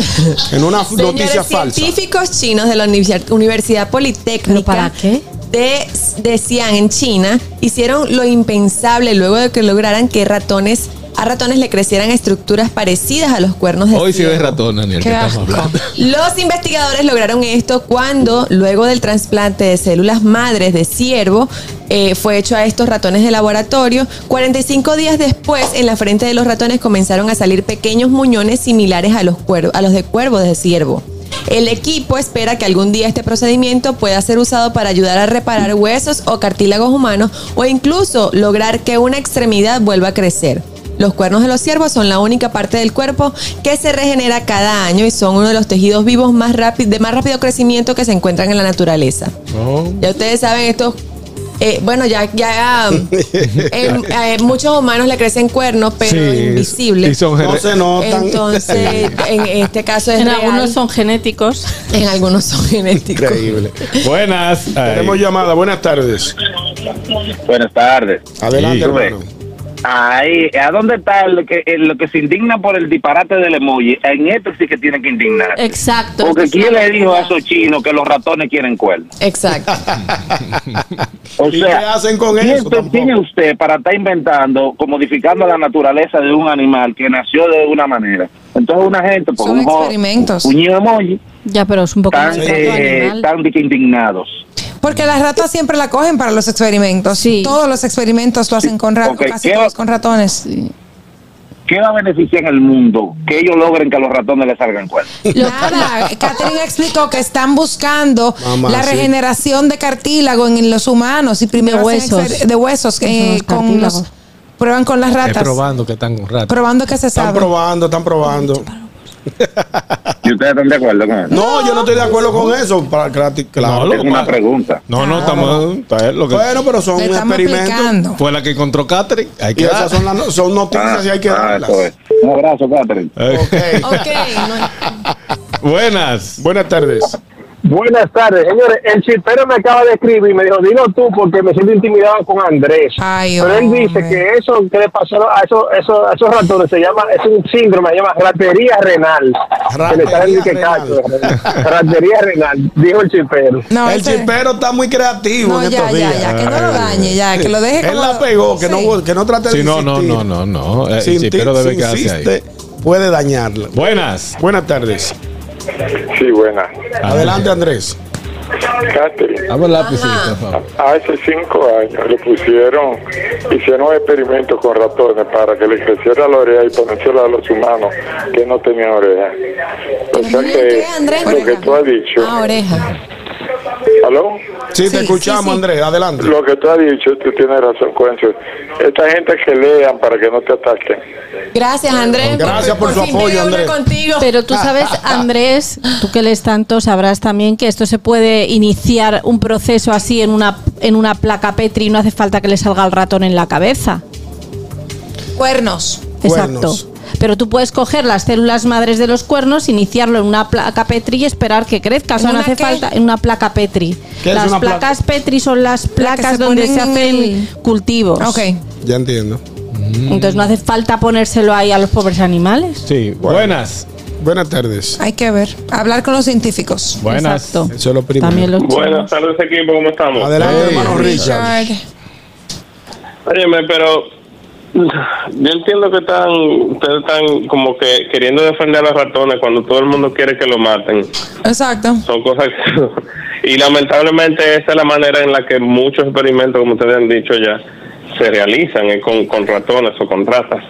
En una noticia Señores, falsa. científicos chinos de la Universidad, Politécnica ¿Pero para qué? De, de Xi'an en China hicieron lo impensable luego de que lograran que ratones a ratones le crecieran estructuras parecidas a los cuernos de Hoy sí ves ratón, Daniel, que estamos hablando. Los investigadores lograron esto cuando, luego del trasplante de células madres de ciervo, eh, fue hecho a estos ratones de laboratorio. 45 días después, en la frente de los ratones comenzaron a salir pequeños muñones similares a los, cuerv- a los de cuervo de ciervo. El equipo espera que algún día este procedimiento pueda ser usado para ayudar a reparar huesos o cartílagos humanos o incluso lograr que una extremidad vuelva a crecer. Los cuernos de los ciervos son la única parte del cuerpo que se regenera cada año y son uno de los tejidos vivos más rápido, de más rápido crecimiento que se encuentran en la naturaleza. Ya ustedes saben, estos. Eh, bueno, ya, ya en- *laughs* eh, muchos humanos le crecen cuernos, pero Sí, invisibles. y son No se notan. Entonces, *laughs* en este caso es En real. algunos son genéticos. En algunos son genéticos. Increíble. Buenas. Ay. Tenemos llamada. Buenas tardes. Buenas tardes. Adelante, Sí. hermano. Ahí, ¿a dónde está el que, el- lo que se indigna por el disparate del emoji? En esto sí que tiene que indignarse. Exacto. Porque ¿quién le dijo a esos chinos que los ratones quieren cuernos? Exacto. *laughs* O ¿Y sea, qué hacen con ¿quién, eso? es usted para estar inventando modificando la naturaleza de un animal que nació de una manera? Entonces una gente por Son un jo- experimentos. un emoji Ya, pero es un poco eh, que indignados. Porque las ratas siempre la cogen para los experimentos. Sí. Todos los experimentos lo hacen con ratas, Ok, casi ¿qué- todos con ratones. ¿Qué va a beneficiar en el mundo que ellos logren que a los ratones les salgan cuernos? Nada, Catherine explicó que están buscando Mamá, la sí. regeneración de cartílago en los humanos y primero De huesos. de huesos eh, con los prueban con las ratas, probando que están con ratas. probando que se Están sabe. probando, están probando. ¿Y ustedes están de acuerdo con eso? No, yo no estoy de acuerdo con eso. Para, claro. No, es una pregunta. No, no, estamos. es lo que- Bueno, pero son estamos experimentos. fue la que encontró Catherine. Hay Y que esas son, las- son noticias y hay que Ah, darlas. eso es. Un abrazo, Catherine. Ok. Ok, no- *laughs* Buenas. Buenas tardes. Buenas tardes, señores. El chipero me acaba de escribir y me dijo, dilo tú porque me siento intimidado con Andrés. Ay, Pero él hombre. dice que eso que le pasó a esos, esos, a esos ratones se llama, es un síndrome, se llama ratería renal. Que Ratería renal, dijo el chipero. No, el ese- chipero está muy creativo no, en ya, estos ya, días. ya, que no lo dañe, ya, que lo deje Él como la pegó, que, Sí. no, que no trate de Sí, no, no, no, no, no. El chipero debe si quedarse insiste, ahí. puede dañarla. Buenas. Buenas tardes. Sí, buena. Adelante, Andrés. Catherine, hace cinco años le pusieron, hicieron un experimento con ratones para que le creciera la oreja y ponérsela a los humanos que no tenían oreja. O sea que ¿Qué, Andrés? lo que tú has dicho, Ah, oreja. ¿Aló? Sí, Sí, te escuchamos, sí, sí. Andrés. Adelante. Lo que tú has dicho, tú tienes razón eso. Esta gente que lean para que no te ataquen. Gracias, Andrés. Gracias por su fin apoyo, pegué una Andrés. contigo. Pero tú sabes, Andrés, tú que lees tanto, sabrás también que esto se puede iniciar un proceso así en una, en una placa Petri y no hace falta que le salga el ratón en la cabeza. cuernos. Exacto. Cuernos. Pero tú puedes coger las células madres de los cuernos, iniciarlo en una placa Petri y esperar que crezca. O sea, ¿En no hace qué? falta en una placa Petri. ¿Qué es Las placa? placas Petri son las placas se donde se en hacen cultivos. Ok. Ya entiendo. Entonces no hace falta ponérselo ahí a los pobres animales. Sí, buenas. Buenas tardes. Hay que ver, hablar con los científicos. Buenas. Exacto. Eso es lo primero. También los Buenas tardes equipo, ¿cómo estamos? Adelante, Hey. hermano Richard. Richard. Óyeme, pero yo entiendo que están, ustedes están como que queriendo defender a los ratones cuando todo el mundo quiere que lo maten. Exacto. Son cosas que... *laughs* Y lamentablemente esa es la manera en la que muchos experimentos, como ustedes han dicho ya, se realizan es con, con ratones o con ratas.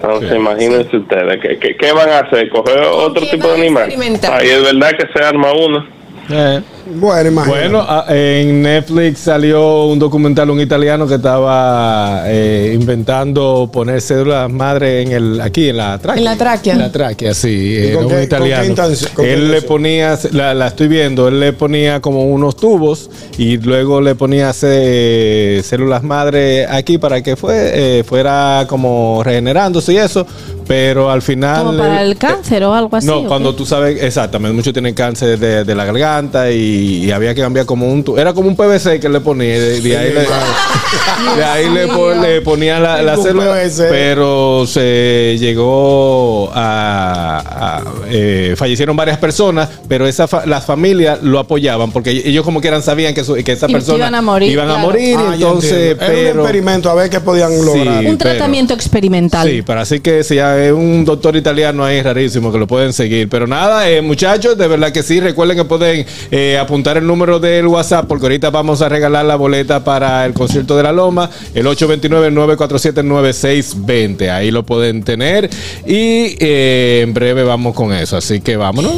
Entonces, imagínense ustedes, ¿qué, qué, qué van a hacer? ¿Coger otro tipo de animal? Ahí es verdad que se arma uno. Eh, Bueno, imagínate. Bueno, ah, en Netflix salió un documental, un italiano que estaba eh, inventando poner cédulas madre en el, aquí en la tráquea. En la tráquea. En la tráquea, sí. ¿Y Era con un qué- italiano. qué qué él le ponía, la, la estoy viendo, él le ponía como unos tubos y luego le ponía cé- células madre aquí para que fue, eh, fuera como regenerándose y eso, pero al final... Como para el cáncer o algo así. no, ¿o cuando qué? tú sabes, exactamente, muchos tienen cáncer de, de la garganta y, y había que cambiar como un... tu- Era como un PVC que le ponía, de, *laughs* de ahí, le, de ahí le, pon- le ponía la, la Un célula, PVC. pero se llegó a... a- eh, fallecieron varias personas, pero esa fa- las familias lo apoyaban porque ellos como que eran sabían que, su- que esa Y- persona iban a morir, iban a morir, Ah, entonces. Era un pero... experimento a ver qué podían Sí. lograr. Un pero- tratamiento experimental. Sí, pero así que si hay un doctor italiano ahí rarísimo que lo pueden seguir. Pero nada, eh, muchachos, de verdad que sí, recuerden que pueden eh, apuntar el número del WhatsApp porque ahorita vamos a regalar la boleta para el concierto de la Loma, el 829-947-9620. Ahí lo pueden tener y eh, en breve vamos con eso. Así que vámonos.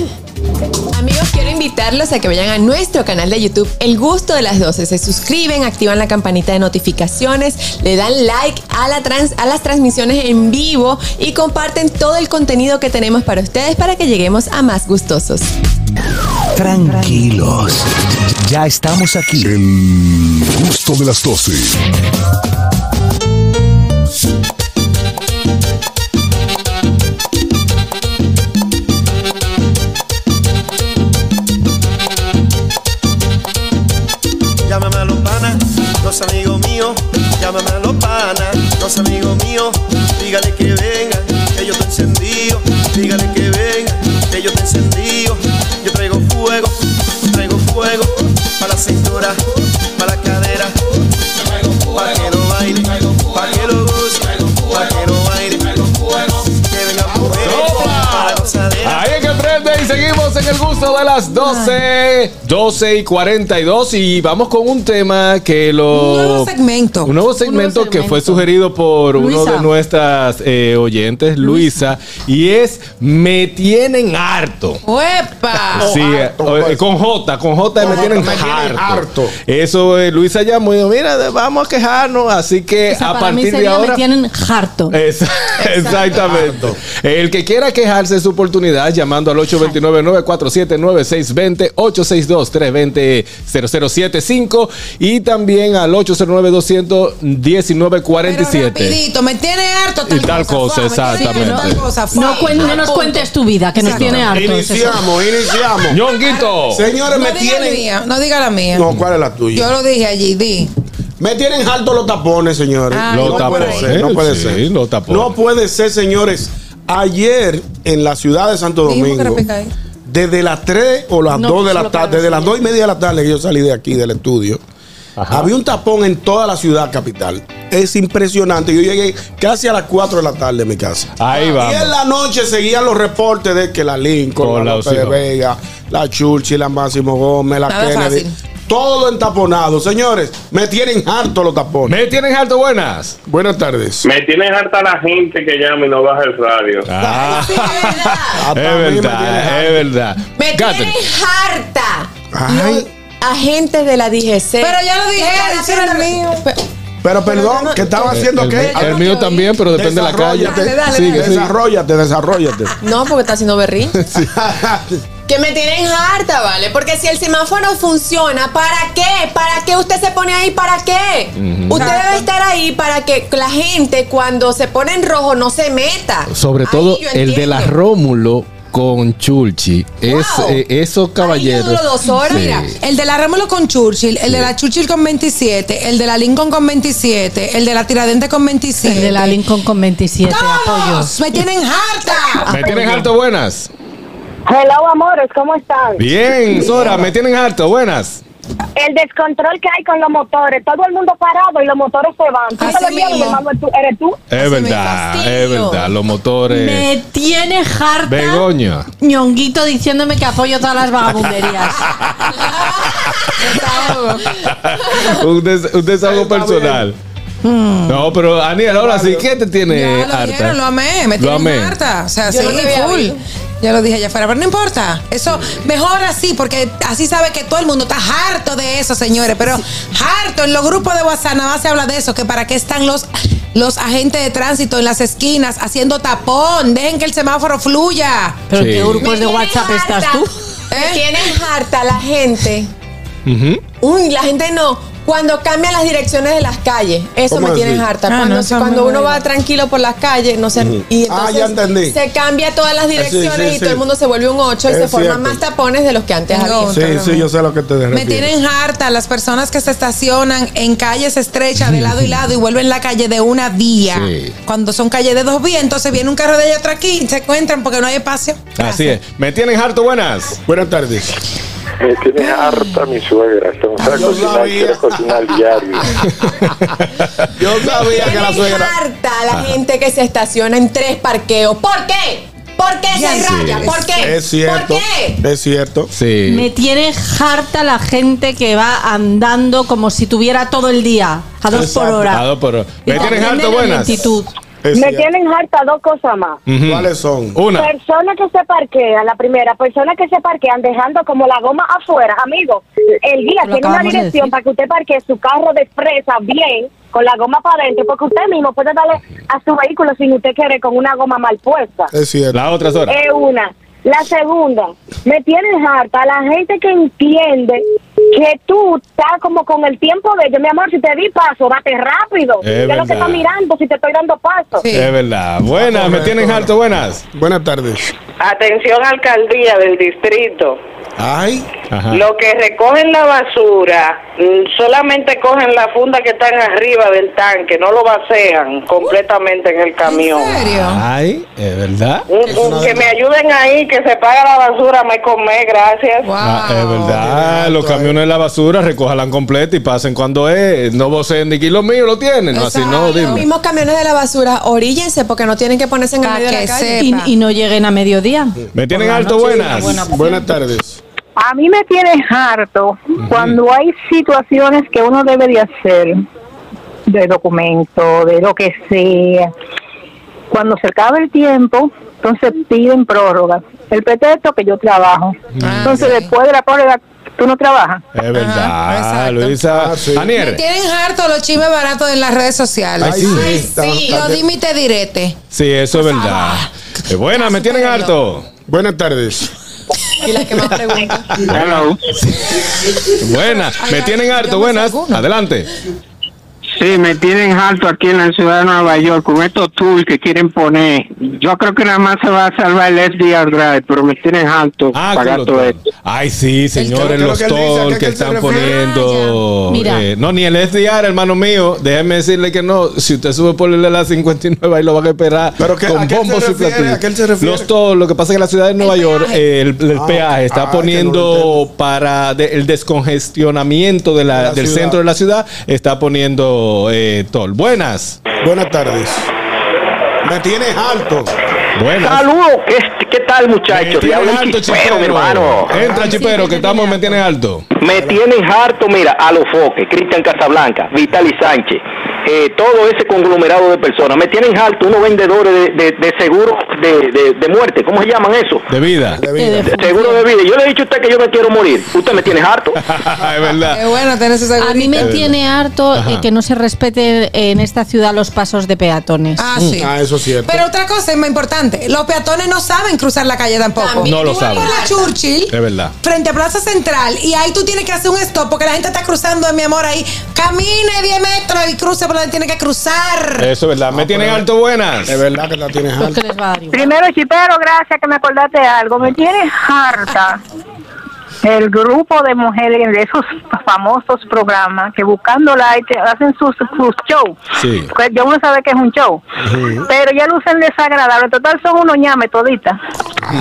Amigos, quiero invitarlos a que vayan a nuestro canal de YouTube El Gusto de las 12. Se suscriben, activan la campanita de notificaciones, le dan like a, la trans- a las transmisiones en vivo y comparten todo el contenido que tenemos para ustedes para que lleguemos a más gustosos. Tranquilos. Ya estamos aquí. El gusto de las 12. Cintura, el gusto de las 12, 12 y 42 y vamos con un tema que lo... Un nuevo segmento. Un nuevo segmento que fue sugerido por uno de nuestras eh, oyentes, Luisa, y es Me tienen harto. ¡Uepa! Sí, eh, eh, con J, con J me Con tienen J, me tienen harto. harto. Eso eh, Luisa llamó y dijo, mira, vamos a quejarnos, así que O sea, a para mí partir de sería ahora... me tienen harto. *laughs* Exactamente. El que quiera quejarse de su oportunidad, llamando al 829-947-9620, 862-320-0075 y también al 809-219-47. Rapidito, me tiene harto tal, Y tal cosa, tiene exactamente. harto tal cosa. No, cuen- no nos cuentes tu vida, que nos tiene hartos. Iniciamos, iniciamos. Ñonguito. Señores, No me tienen. mía, no diga la mía. No, ¿cuál es la tuya? Yo lo dije allí, di. Me tienen alto los tapones, señores. Ah, Los no puede tapones, ser, no puede sí, ser. los tapones. No puede ser, señores. Ayer en la ciudad de Santo Domingo. Desde las 3 o las No, 2 de la tarde, desde las recibir. 2 y media de la tarde que yo salí de aquí del estudio, había un tapón en toda la ciudad capital. Es impresionante. Yo llegué casi a las 4 de la tarde a mi casa. Ahí Y en la noche seguían los reportes de que la Lincoln, Con la López de. Vega, la Churchill, la Máximo Gómez, la Nada Kennedy. fácil. Todo entaponado. Señores, me tienen harto los tapones. Me tienen harto buenas. Buenas tardes. Me tienes harta la gente que llama y no baja el radio. Ah, es *laughs* tienen verdad, es verdad. Me tienen harta. Ay. Los agentes de la DGC. Pero ya lo dije, ¿Qué ese era mío. Pe- Pero perdón, no, ¿qué estaba El, haciendo el- qué? el mío también, pero depende de la calle. Desarrollate, Dale, dale, dale. sigue. Desarrollate, desarrollate. No, porque está haciendo berrinche. *laughs* *laughs* Que me tienen harta, ¿vale? Porque si el semáforo funciona, ¿para qué? ¿Para qué usted se pone ahí? ¿Para qué? Usted debe estar ahí para que la gente cuando se pone en rojo no se meta. Sobre Ahí todo yo el de la. Rómulo con Chulchi. Es, Wow. eh, esos caballeros. duró dos horas. Sí. Mira, el de la Rémulo con Churchill, el de la Churchill con 27, el de la Lincoln con 27, el de la Tiradente con 27. El de la Lincoln con 27, apoyo. ¡Todos! ¡Me tienen harta! Me tienen harto buenas. Hello, amores, ¿cómo están? Bien, Sora, me tienen harto buenas. El descontrol que hay con los motores, todo el mundo parado y los motores se van. ¿Tú Así ¿Eres tú? Es verdad, es verdad. Los motores. Me tiene harta. Begoña. Ñonguito diciéndome que apoyo todas las vagabunderías. *laughs* un, des- un desahogo personal. No, pero Aniel, ahora sí, ¿qué te tiene Ya lo harta? lo amé, me Lo amé. harta. O sea, Yo sí, no full. Ya lo dije allá afuera, pero no importa. Eso, mejor así, porque así sabe que todo el mundo está harto de eso, señores. Pero harto, en los grupos de WhatsApp nada más se habla de eso, que para qué están los, los agentes de tránsito en las esquinas haciendo tapón. Dejen que el semáforo fluya. ¿Pero Sí. qué grupos de WhatsApp estás tú? Me tienen harta la gente. Ujú. Uy, la gente no. Cuando cambian las direcciones de las calles, eso ¿Cómo me tienen así? harta. Ah, cuando no, uno va tranquilo por las calles, no sé, y Ah, ya entendí. se cambia todas las direcciones sí, y sí. todo el mundo se vuelve un 8 y Es se forman más tapones de los que antes No, había. Sí, sí, yo sé lo que te Me refieres. tienen harta las personas que se estacionan en calles estrechas de lado y *laughs* lado y vuelven la calle de una vía. Sí. Cuando son calles de dos vías, entonces viene un carro de allá atrás aquí y se encuentran porque no hay espacio. Así es. Me tienen harto buenas. Buenas tardes. Me tiene harta mi suegra. Se nos Yo a cocinar, sabía. quiere cocinar diario. *laughs* Yo sabía que la Me suegra. harta la gente que se estaciona en tres parqueos. ¿Por qué? ¿Por qué se Sí. raya? ¿Por qué? Es cierto. ¿Por qué? Es cierto. Sí. Me tiene harta la gente que va andando como si tuviera todo el día, a dos por Exacto. hora. A dos por. Y ¿Me tienen también harto de la buenas? lentitud. Es Me cierto. tienen harta dos cosas más. ¿Cuáles son? Una. Personas que se parquean, la primera, personas que se parquean dejando como la goma afuera. Amigo, el guía Lo tiene una de dirección para que usted parquee su carro de fresa bien, con la goma para adentro, porque usted mismo puede darle a su vehículo sin usted querer con una goma mal puesta. Es cierto. La otra Sora. Es una. La segunda, me tienes harta la gente que entiende que tú estás como con el tiempo de ellos. Mi amor, si te di paso, date rápido. Es ¿Qué es lo que estás mirando si te estoy dando paso? Sí. Es verdad. Buenas, me tienen harto buenas. Buenas tardes. Atención alcaldía del distrito. Ay. Ajá. Lo que recogen la basura, solamente cogen la funda que están arriba del tanque, no lo vacían completamente en el camión. ¿En serio? Ay, es verdad. Un- un- que me ayuden ahí, que se paga la basura, me come, gracias. Wow. Ah, es verdad, los camiones de la basura recójalan completa y pasen cuando es. No voceen de que los míos lo tienen. No, así no, Los mismos camiones de la basura, oríllense porque no tienen que ponerse en el medio de la calle. Y, no lleguen a mediodía. Me tienen noche, buenas. Buenas tardes. A mí me tiene harto cuando hay situaciones que uno debe de hacer, de documento, de lo que sea. Cuando se acaba el tiempo, entonces piden prórroga. El pretexto que yo trabajo. entonces sí. después de la prórroga, tú no trabajas. Es verdad. Luisa. Ah, sí. Me tienen harto los chismes baratos en las redes sociales. Ay, sí. Ay, sí. bastante- Lo dime y te direte. Sí, eso es verdad. Eh, buenas, me tienen harto. Buenas tardes. *laughs* Y la que más pregunta. Hello. Buenas, me tienen harto. Buenas. Adelante. Sí, me tienen alto aquí en la ciudad de Nueva York con estos tools que quieren poner. Yo creo que nada más se va a salvar el SDR Drive, pero me tienen alto Ah, pagar todo esto. Ay, sí, señores, ¿Qué es lo los qué que están poniendo. Mira. eh, no, ni el SDR, hermano mío. Déjeme decirle que no. Si usted sube por el de la 59, ahí lo van a esperar ¿Pero qué- a con qué él se bombos y refiere? platillos. ¿A qué él se refiere? Los toll, lo que pasa es que la ciudad de Nueva York, eh, el, el Ah, peaje está ah, no poniendo para de- el descongestionamiento de la- La del ciudad. centro de la ciudad, está poniendo eh, toll. Buenas. Buenas tardes. Me tienes alto. Buenas. Saludos, ¿qué, Me muchachos? Le tienes habla el alto, chispero, mi hermano. Entra, chipero, que estamos, me tienes alto. Me tienen harto, mira, a los foques, Cristian Casablanca, Vitali Sánchez, eh, todo ese conglomerado de personas. Me tienen harto unos vendedores de, de, de seguro de, de, de muerte, ¿cómo se llaman eso? De vida. De vida. De seguro de vida. Yo le he dicho a usted que yo me quiero morir. Usted me tiene harto. *laughs* es verdad. Bueno tener su A mí me tiene harto eh, que no se respete en esta ciudad los pasos de peatones. Ah, sí. Ah, eso es cierto. Pero otra cosa es más importante, los peatones no saben cruzar la calle tampoco. También. No lo Tú por la Churchill, Es verdad. frente a Plaza Central, y ahí tú tienes que hacer un stop porque la gente está cruzando, mi amor, ahí. Camine 10 metros y cruce por donde tiene que cruzar. Eso es verdad. Me tienen alto buenas. Es verdad que la tienes alto. Primero, Chipero, gracias que me acordaste de algo. Me tienes harta el grupo de mujeres de esos famosos programas que buscando like hacen sus, sus shows. Sí. Pues ya uno sabe que es un show. Pero ya lucen desagradable. Total, son unos ñames toditas. *laughs*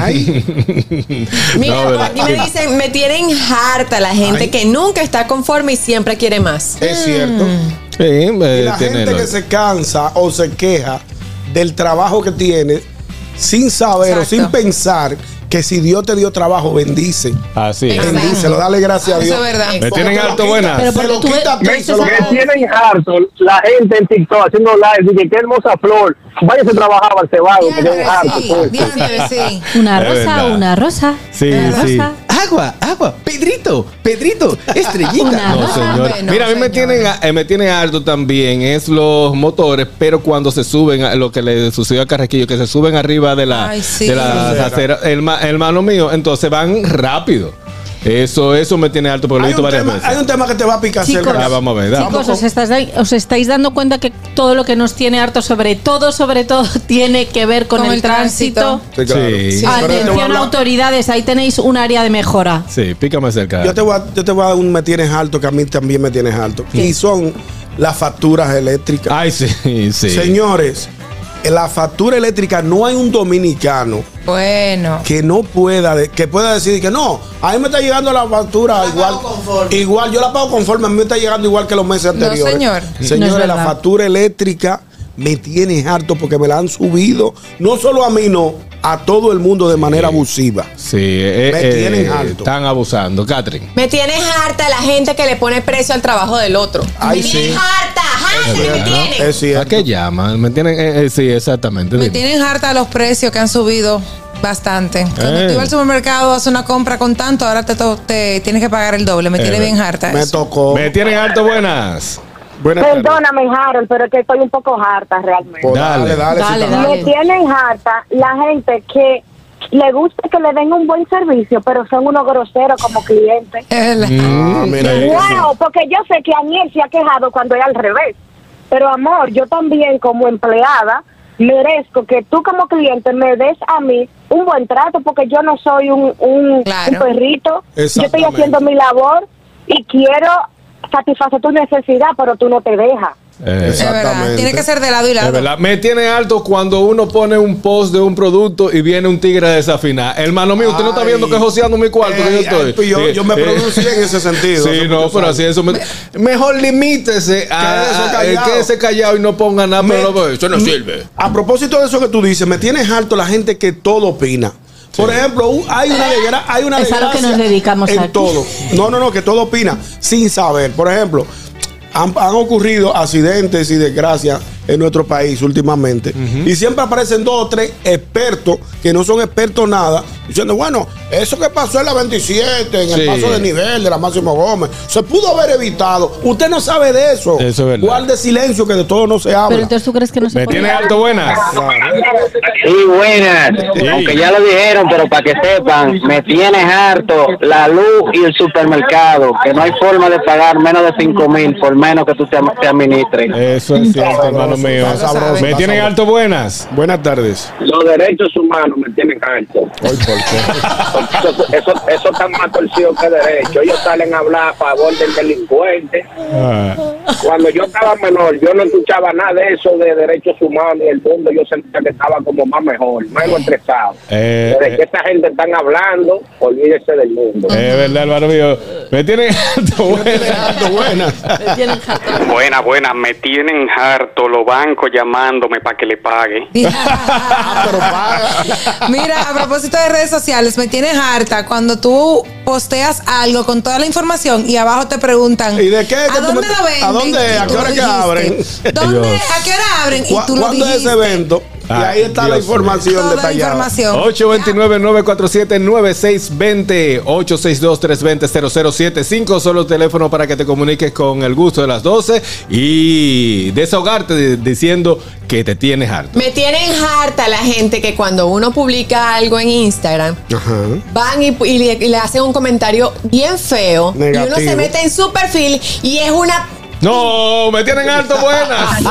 Mira, No, ¿verdad? aquí me dicen, me tienen harta la gente Ay. que nunca está conforme y siempre quiere más. Es cierto. Sí, Y eh, la gente lo- que se cansa o se queja del trabajo que tiene sin saber o sin pensar que si Dios te dio trabajo, bendice. Así es. Bendícelo, dale gracias a Eso Dios. es verdad. Me tienen lo buenas. Pero Se porque lo tú Me tienen harto la gente en TikTok haciendo live. Dije, qué hermosa flor. Váyase a trabajar al cebado. Me tienen harto. Sí, pues. Una rosa, una rosa. Sí, una sí. Agua, agua, Pedrito, Pedrito, estrellita. *laughs* No, señor. Bueno, Mira, a mí me tienen, eh, me tienen harto también es los motores, pero cuando se suben, a lo que le sucedió a Carrequillo, que se suben arriba de la, Ay, sí. de la acera, el, ma- hermano mío, entonces van rápido. Eso, eso me tiene harto porque lo he Hay visto un, varias tema, veces. hay un tema que te va a picar Chicos, cerca. Ah, vamos a ver. Chicos, os, estáis, os estáis dando cuenta que todo lo que nos tiene harto, sobre todo, sobre todo, *laughs* tiene que ver con, Con el, el tránsito. tránsito. Sí, claro. Sí. Atención, autoridades, ahí tenéis un área de mejora. Sí, pícame cerca. Yo te voy a, yo te voy a dar un me tienes alto que a mí también me tienes alto. Y son las facturas eléctricas. Ay, sí, *laughs* sí. Señores, en la factura eléctrica no hay un dominicano Bueno. que no pueda, que pueda decir que no, a mí me está llegando la factura igual, igual, yo la pago conforme, a mí me está llegando igual que los meses No, anteriores. señor. Señores, No es la factura eléctrica me tiene harto porque me la han subido, no solo a mí no, a todo el mundo de manera abusiva. Sí, eh, Me eh, tienen harto. Están abusando. Catherine. Me tienes harta la gente que le pone precio al trabajo del otro. Ay, me sí. tienes harta, Es cierto. ¿A qué llaman? ¿Me tienen? eh, eh, sí, exactamente. Me dime. tienen harta los precios que han subido bastante. Cuando Eh. tú ibas al supermercado, haces una compra con tanto, ahora te, to- te tienes que pagar el doble. Me Eh, tiene bien harta. Me eso. tocó. Me tienen harto buenas. Buenas tardes. Perdóname, Harold, pero es que estoy un poco harta realmente. Pues dale, dale, Dale, sí, dale. Me tienen harta la gente que le gusta que le den un buen servicio, pero son unos groseros como clientes. Es verdad. Ah, mira. Wow, porque yo sé que Aniel se ha quejado cuando es al revés. Pero amor, yo también como empleada merezco que tú como cliente me des a mí un buen trato porque yo no soy un, un, Claro. un perrito. Yo estoy haciendo mi labor y quiero satisfacer tu necesidad, pero tú no te dejas. Eh, Es verdad. Exactamente. Tiene que ser de lado y es lado. verdad. Me tienen alto cuando uno pone un post de un producto y viene un tigre a desafinar. Hermano mío, usted no está viendo que joseando mi cuarto que yo estoy. ay, yo, Sí, yo me sí. pronuncié en ese sentido. Sí, no, pero así eso. me- mejor limítese a, Quédese a- callado. quédese callado y no ponga nada, Me- pero no, eso no sirve. A propósito de eso que tú dices, me tienes harto la gente que todo opina. Por ejemplo, hay una desgra- hay una Es a lo que nos dedicamos en aquí. todo. No, no, no, que todo opina sin saber. Por ejemplo, han, ocurrido accidentes y desgracias en nuestro país últimamente. Y siempre aparecen dos o tres expertos que no son expertos nada, diciendo, bueno, eso que pasó en la 27, en el paso de nivel de la Máximo Gómez, se pudo haber evitado. Usted no sabe de eso. Eso es verdad. Silencio que de todo no se habla. Pero entonces tú crees que no se Me puede? tienen alto buenas. Sí, buenas. Sí. Aunque ya lo dijeron, pero para que sepan, me tienes harto la luz y el supermercado, que no hay forma de pagar menos de 5 mil por menos que tú te, te administres. Eso es cierto, hermano mío. está sabroso, Me tienen alto buenas. Buenas tardes. Los derechos humanos me tienen alto. Hoy, ¿por qué? Eso, eso, eso está más torcido que derecho. Ellos salen a hablar a favor del delincuente. Ah, Cuando yo estaba menor, yo no escuchaba nada de eso de derechos humanos y el mundo. Yo sentía que estaba como más mejor, menos estresado. eh, Desde que esta gente están hablando, olvídese del mundo. Es verdad, hermano mío. Me tienen *laughs* alto buenas. Harto, buenas. Me tienen harto. Buena, buena, me tienen harto los bancos llamándome para que le pague. *laughs* Ah, pero paga. Mira, a propósito de redes sociales, me tienes harta cuando tú posteas algo con toda la información y abajo te preguntan ¿Y de qué es que ¿A dónde me- lo venden? a dónde? ¿A qué hora lo que abren? ¿Dónde? Dios. ¿A qué hora abren? Y ¿Cu- tú lo ¿Cuándo es dijiste. ese evento? Y ahí está la Dios mío. información la detallada. información. 829-947-9620, 862-320-0075, solo teléfono para que te comuniques con el gusto de las 12 y desahogarte de- diciendo que te tienes harto. Me tienen harta la gente que cuando uno publica algo en Instagram, Ajá. van y, y le, y le hacen un comentario bien feo y uno se mete en su perfil y es una No, me tienen harto buenas.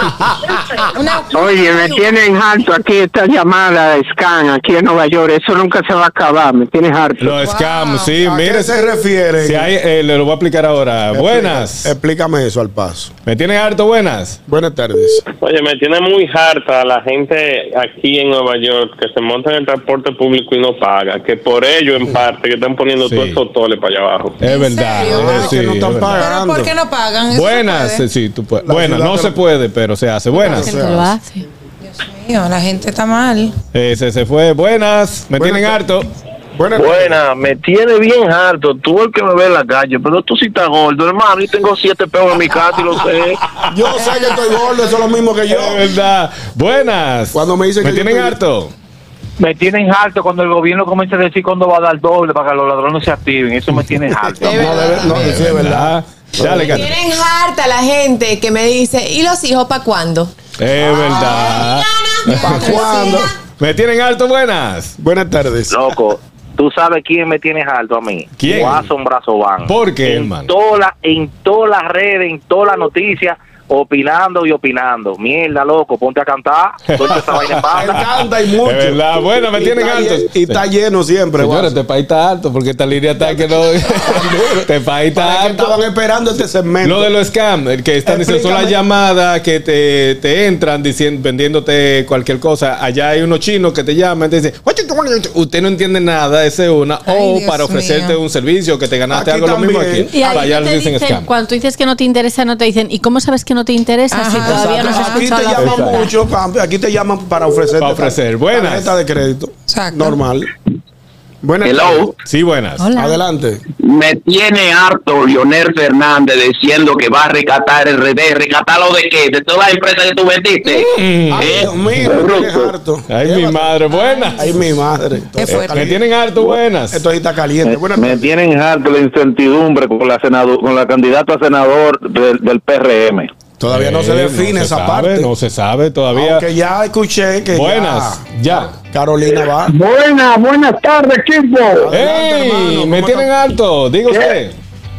Oye, me tienen harto aquí esta llamada de scan aquí en Nueva York. Eso nunca se va a acabar. Me tienes harto. Los scams, sí, ¿A mire. qué se refiere? Si hay, eh, le lo voy a explicar ahora. Buenas. Explícame eso al paso. Me tienen harto buenas. Buenas tardes. Oye, me tiene muy harta la gente aquí en Nueva York que se monta en el transporte público y no paga, que por ello en parte que están poniendo Sí. todos esos toles para allá abajo. Es verdad. sí, no es están verdad. ¿Pero pagando. por qué no pagan? Buenas, se puede. sí, sí, tú puedes. La Buenas, ciudad no se lo- puede, pero se hace. Buenas. Que lo hace. Mío, la gente está mal. Eh, se, se fue. Buenas. Me Buenas tienen harto. Buenas Buena, me tiene bien harto. Tú el que me ve en la calle, pero tú sí estás gordo, hermano. Y tengo siete peos en mi casa y lo sé. Yo sé que estoy gordo, eso es lo mismo que yo. Es verdad. Buenas. Cuando me dicen me que yo tienen estoy- harto. Me tienen harto cuando el gobierno comienza a decir cuándo va a dar doble para que los ladrones se activen. Eso me tiene *laughs* harto. No, debe- no, sí, es verdad. Dale, tienen harta la gente que me dice, ¿y los hijos para cuándo? Es verdad. ¿Para cuándo? Me tienen harto. Buenas. Buenas tardes. Loco, tú sabes quién me tiene harto a mí. ¿Quién? Watson Brazovan. ¿Por qué, en hermano? en todas las redes, en todas las noticias, opinando y opinando. Mierda, loco, ponte a cantar. Esa vaina en *laughs* Él banda. canta y mucho. Es verdad. Bueno, me Y tienen lle- Y está lleno siempre. Señores, este país está alto porque esta línea está que no. *laughs* este país está Para alto. estaban esperando este segmento. Lo de los scams, el que están diciendo son las llamadas que te, te entran diciendo, vendiéndote cualquier cosa. Allá hay unos chinos que te llaman y te dicen, "Oye, ¿cómo no- usted no entiende nada, esa es una. Ay, o Dios para ofrecerte mío. un servicio que te ganaste Aquí algo lo mismo aquí. Y allá te dicen dicen, scam. cuando tú dices que no te interesa, no te dicen, ¿y cómo sabes que no te interesa si todavía no has Aquí te escuchado la llaman mucho, campe, aquí te llaman para ofrecer Para ofrecer. Buenas. tarjeta de crédito. Normal. Buenas. Hello. Sí, buenas. Adelante. Me tiene harto Lionel Fernández diciendo que va a rescatar el RD. ¿Rescatarlo de qué? ¿De todas las empresas que tú vendiste? Ay, ¿Eh? Dios mío, me harto. Ay, mi madre, buenas. Ay, mi madre. Me tienen harto buenas. Esto ahí está caliente. Buenas Me tienen harto la incertidumbre con la senado, con la candidata a senador del, del PRM. Todavía no se Eh, define se esa sabe, parte. No se sabe todavía. Aunque ya escuché que Buenas, ya. Carolina va. Buenas, buenas tardes, equipo. ¡Ey! Me tienen harto, diga usted.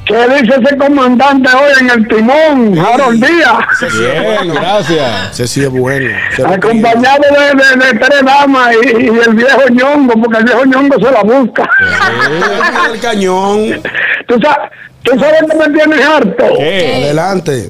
¿Qué dice ese comandante hoy en el timón, Harold Díaz? Bien, gracias. Ese sí es bueno. Acompañado de, de- de tres damas y, y el viejo ñongo, porque el viejo ñongo se la busca. pido. el cañón. *laughs* ¿Tú sabes, tú sabes que me tienes harto? Adelante.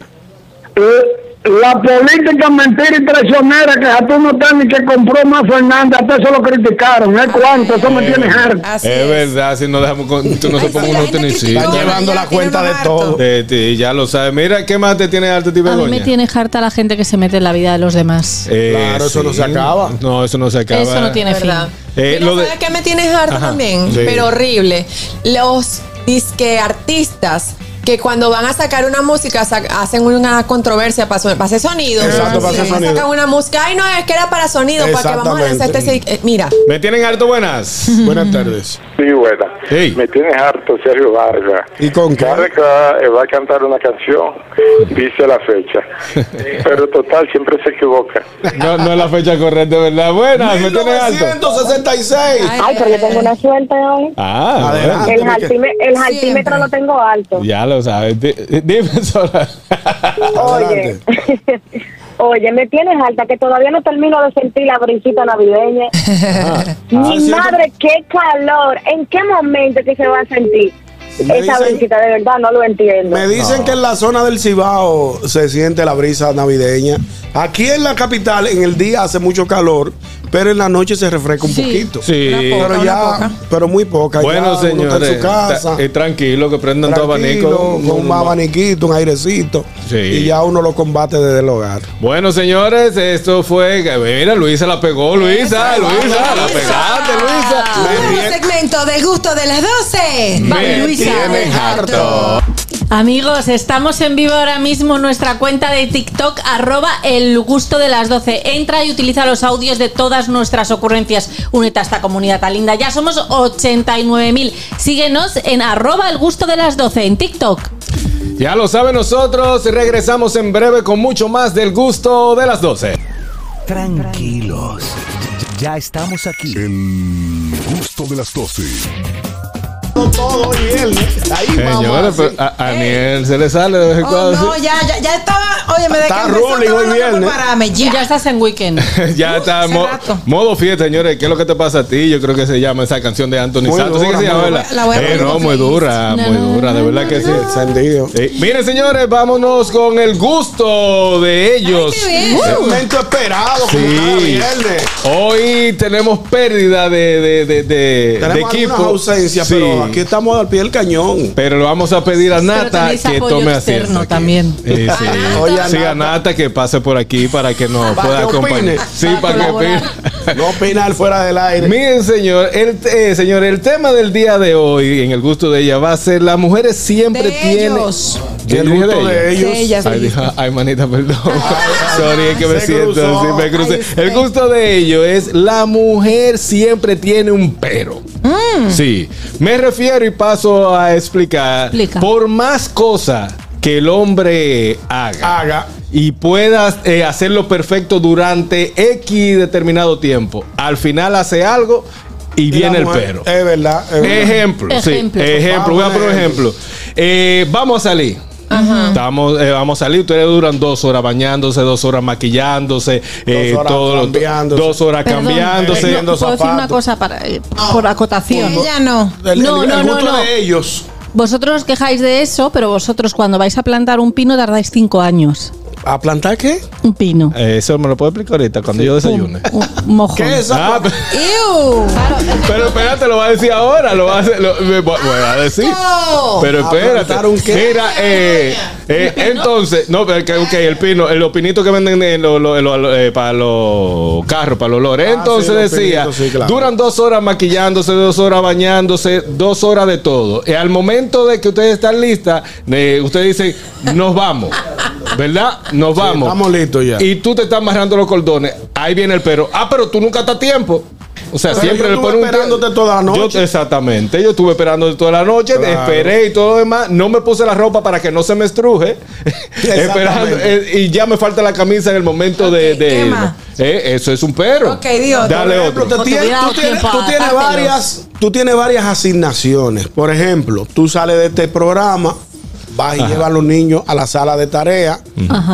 Eh, La política mentira y traicionera que a tú no estás ni que compró más Fernández, hasta eso lo criticaron. ¿Es cuánto? Eso me tiene harto. Es verdad, si no dejamos con, tú no se ponga uno tenisita. Están llevando la cuenta de todo. De ti, ya lo sabes. Mira, ¿qué más te tiene harto, ti, A mí me tiene harta la gente que se mete en la vida de los demás. Eh, Claro, eso no sí. se acaba. No, eso no se acaba. Eso no tiene fin. ¿Verdad? Eh, Mira, lo de- ¿sabes qué me tienes harto Ajá, también? sí. Pero horrible. Los disque artistas que cuando van a sacar una música sa- hacen una controversia para, son- para hacer sonido. Exacto, para Sí, sonido. Sacan una música. Ay, no, es que era para sonido, para que vamos a lanzar este. eh, mira. Me tienen harto buenas. *laughs* Buenas tardes. Sí, buena. Me tienes harto Sergio Vargas. ¿Y con qué? Cada vez que va, eh, va a cantar una canción, *laughs* dice la fecha. Pero total, siempre se equivoca. *laughs* No, no es la fecha correcta, ¿verdad? Buenas, me tienen harto. 1966. Ay, pero yo tengo una suerte hoy. Ah, Adelante. El, altímetro, el altímetro lo tengo alto. Ya lo sabes. Di- Dime, *laughs* Sora. Oye, *laughs* oye, me tienes alta que todavía no termino de sentir la brisita navideña. *laughs* Mi Ah, sí, madre, qué calor. ¿En qué momento que se va a sentir Me esa dicen- brisita? De verdad, no lo entiendo. Me dicen que en la zona del Cibao se siente la brisa navideña. Aquí en la capital, en el día hace mucho calor, pero en la noche se refresca un Sí. poquito. Sí. Poca, pero ya, pero muy poca. Bueno, ya señores. en su casa. ta- eh, tranquilo, que prendan tu tranquilo, abanico. con un abaniquito, un airecito. Sí. Y ya uno lo combate desde el hogar. Bueno, señores, esto fue. Mira, Luisa la pegó, Luisa, Luisa, la pegaste, Luisa. Nuevo segmento del gusto de las 12. Me Luisa. tienes harto. Amigos, estamos en vivo ahora mismo en nuestra cuenta de TikTok, arroba el gusto de las 12. Entra y utiliza los audios de todas nuestras ocurrencias. Únete a esta comunidad tan linda. Ya somos 89.000. Síguenos en arroba el gusto de las 12 en TikTok. Ya lo saben nosotros, regresamos en breve con mucho más del gusto de las 12. Tranquilos. Ya estamos aquí. El gusto de las 12. Todo y él. Ahí Señores, pero a, a Aniel se le sale de vez en Oh, cuando. no, ya, ya, ya estaba. Oye, me de Está estaba hoy viernes. ya. Ya estás en weekend. *laughs* ya está mo- modo fiesta, señores. ¿Qué es lo que te pasa a ti? Yo creo que se llama esa canción de Anthony Muy Santos. ¿Sí que dura, se llama, muy verdad? dura. La voy a Eh, no, muy dura, muy dura, de verdad que sí. Encendido. Eh, miren, señores, vámonos con el gusto de ellos. Momento esperado, como Sí. cada viernes. Hoy tenemos pérdida de, de, de, de- de Tenemos equipo. Sí. pero aquí estamos al pie del cañón. Pero le vamos a pedir a Nata que apoyo tome asiento. también. Eh, sí. Oye, a Sí, a Nata. Que pase por aquí para que nos Para pueda que opine. acompañar. Sí, Para para, que opine. *laughs* No opinar fuera del aire. Miren, señor, el, eh, señor, el tema del día de hoy, en el gusto de ella, va a ser las mujeres siempre De tienen. ellos. ¿Qué El gusto de ellos. De ellas, Ay, ay, manita, perdón. *laughs* Sorry, es que me siento, cruzó. sí, me crucé. Ay, El gusto de ello es la mujer siempre tiene un pero. Mm. Sí, me refiero y paso a explicar. Explica. Por más cosas que el hombre haga, Haga. y puedas eh, hacerlo perfecto durante X determinado tiempo, al final hace algo y, Y viene el mujer- pero. Es verdad. es verdad. Ejemplo, Ejemplo. sí, ejemplo. Voy a poner un ejemplo. Eh, vamos a salir. Estamos, eh, vamos a salir. Ustedes duran dos horas bañándose, dos horas maquillándose, eh, horas todo lo- cambiándose. dos horas Perdón, cambiándose. Eligiendo no, ¿Puedo decir una cosa para, eh, por acotación? Ella no. El, No, el- el no, no, de ellos. Vosotros os quejáis de eso, pero vosotros cuando vais a plantar un pino tardáis cinco años. ¿A plantar qué? Un pino. Eh, Eso me lo puedo explicar ahorita cuando yo desayune. *laughs* Un mojón. ¿Qué es eso? Ah, pero- ¡Ew! pero espérate, lo va a decir ahora. Lo va a, hacer, lo, me voy voy a decir. Pero ¿A espérate. plantar un qué? Mira, eh, eh, entonces, no, pero que, el pino, el- los pinitos que venden en lo- lo- lo- eh, para los carros, para los lores. Ah, Entonces sí, decía, pinitos, sí, claro. duran dos horas maquillándose, dos horas bañándose, dos horas de todo. Y al momento de que ustedes están listas, eh, ustedes dicen, nos vamos. ¿Verdad? Nos vamos. estamos listos ya. Y tú te estás amarrando los cordones. Ahí viene el pero. Ah, pero tú nunca estás a tiempo. O sea, Pero siempre yo le estuve ponen un esperándote toda la noche. Yo- exactamente. Yo estuve esperando toda la noche, Claro. esperé y todo lo demás. No me puse la ropa para que no se me estruje. *laughs* Esperando, eh, y ya me falta la camisa en el momento de, de ¿qué irme. más? Eh, eso es un pero. Ok, di otro. Dale Por ejemplo, otro. te tienes- tú tienes, tú varias, tú tienes varias asignaciones. Por ejemplo, tú sales de este programa, vas y llevas a los niños a la sala de tarea,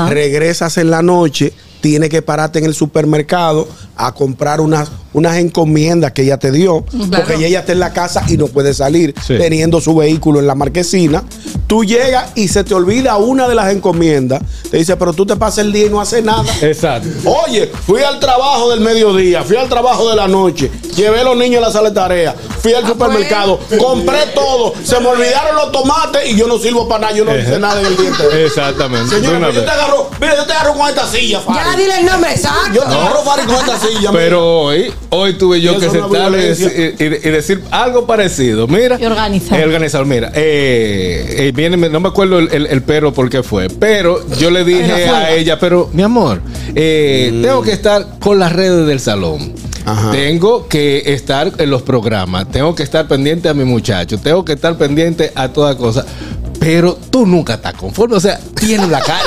regresas en la noche, tienes que pararte en el supermercado a comprar unas, unas encomiendas que ella te dio, porque ella está en la casa y no puede salir Sí. teniendo su vehículo en la marquesina. Tú llegas y se te olvida una de las encomiendas. Te dice, pero tú te pasas el día y no haces nada. Exacto. Oye, fui al trabajo del mediodía, fui al trabajo de la noche, llevé a los niños a la sala de tarea, fui al supermercado, compré todo, se me olvidaron los tomates y yo no sirvo para nada, yo no hice nada en el día entero. Exactamente. Señora, yo te agarro, mira, yo te agarro con esta silla, Ya Dile el nombre exacto. Yo te agarro, Fari, con esta silla. Pero hoy, hoy tuve yo Y que sentarme y decir, y- y decir algo parecido. Mira. Y organizar. Eh, organizador, mira. eh, eh, viene, no me acuerdo el, el- el pero por qué fue. Pero yo le dije a ella, pero mi amor, eh, tengo que estar con las redes del salón. Ajá. Tengo que estar en los programas, tengo que estar pendiente a mi muchacho, tengo que estar pendiente a toda cosa. Pero tú nunca estás conforme, o sea, tienes la cara.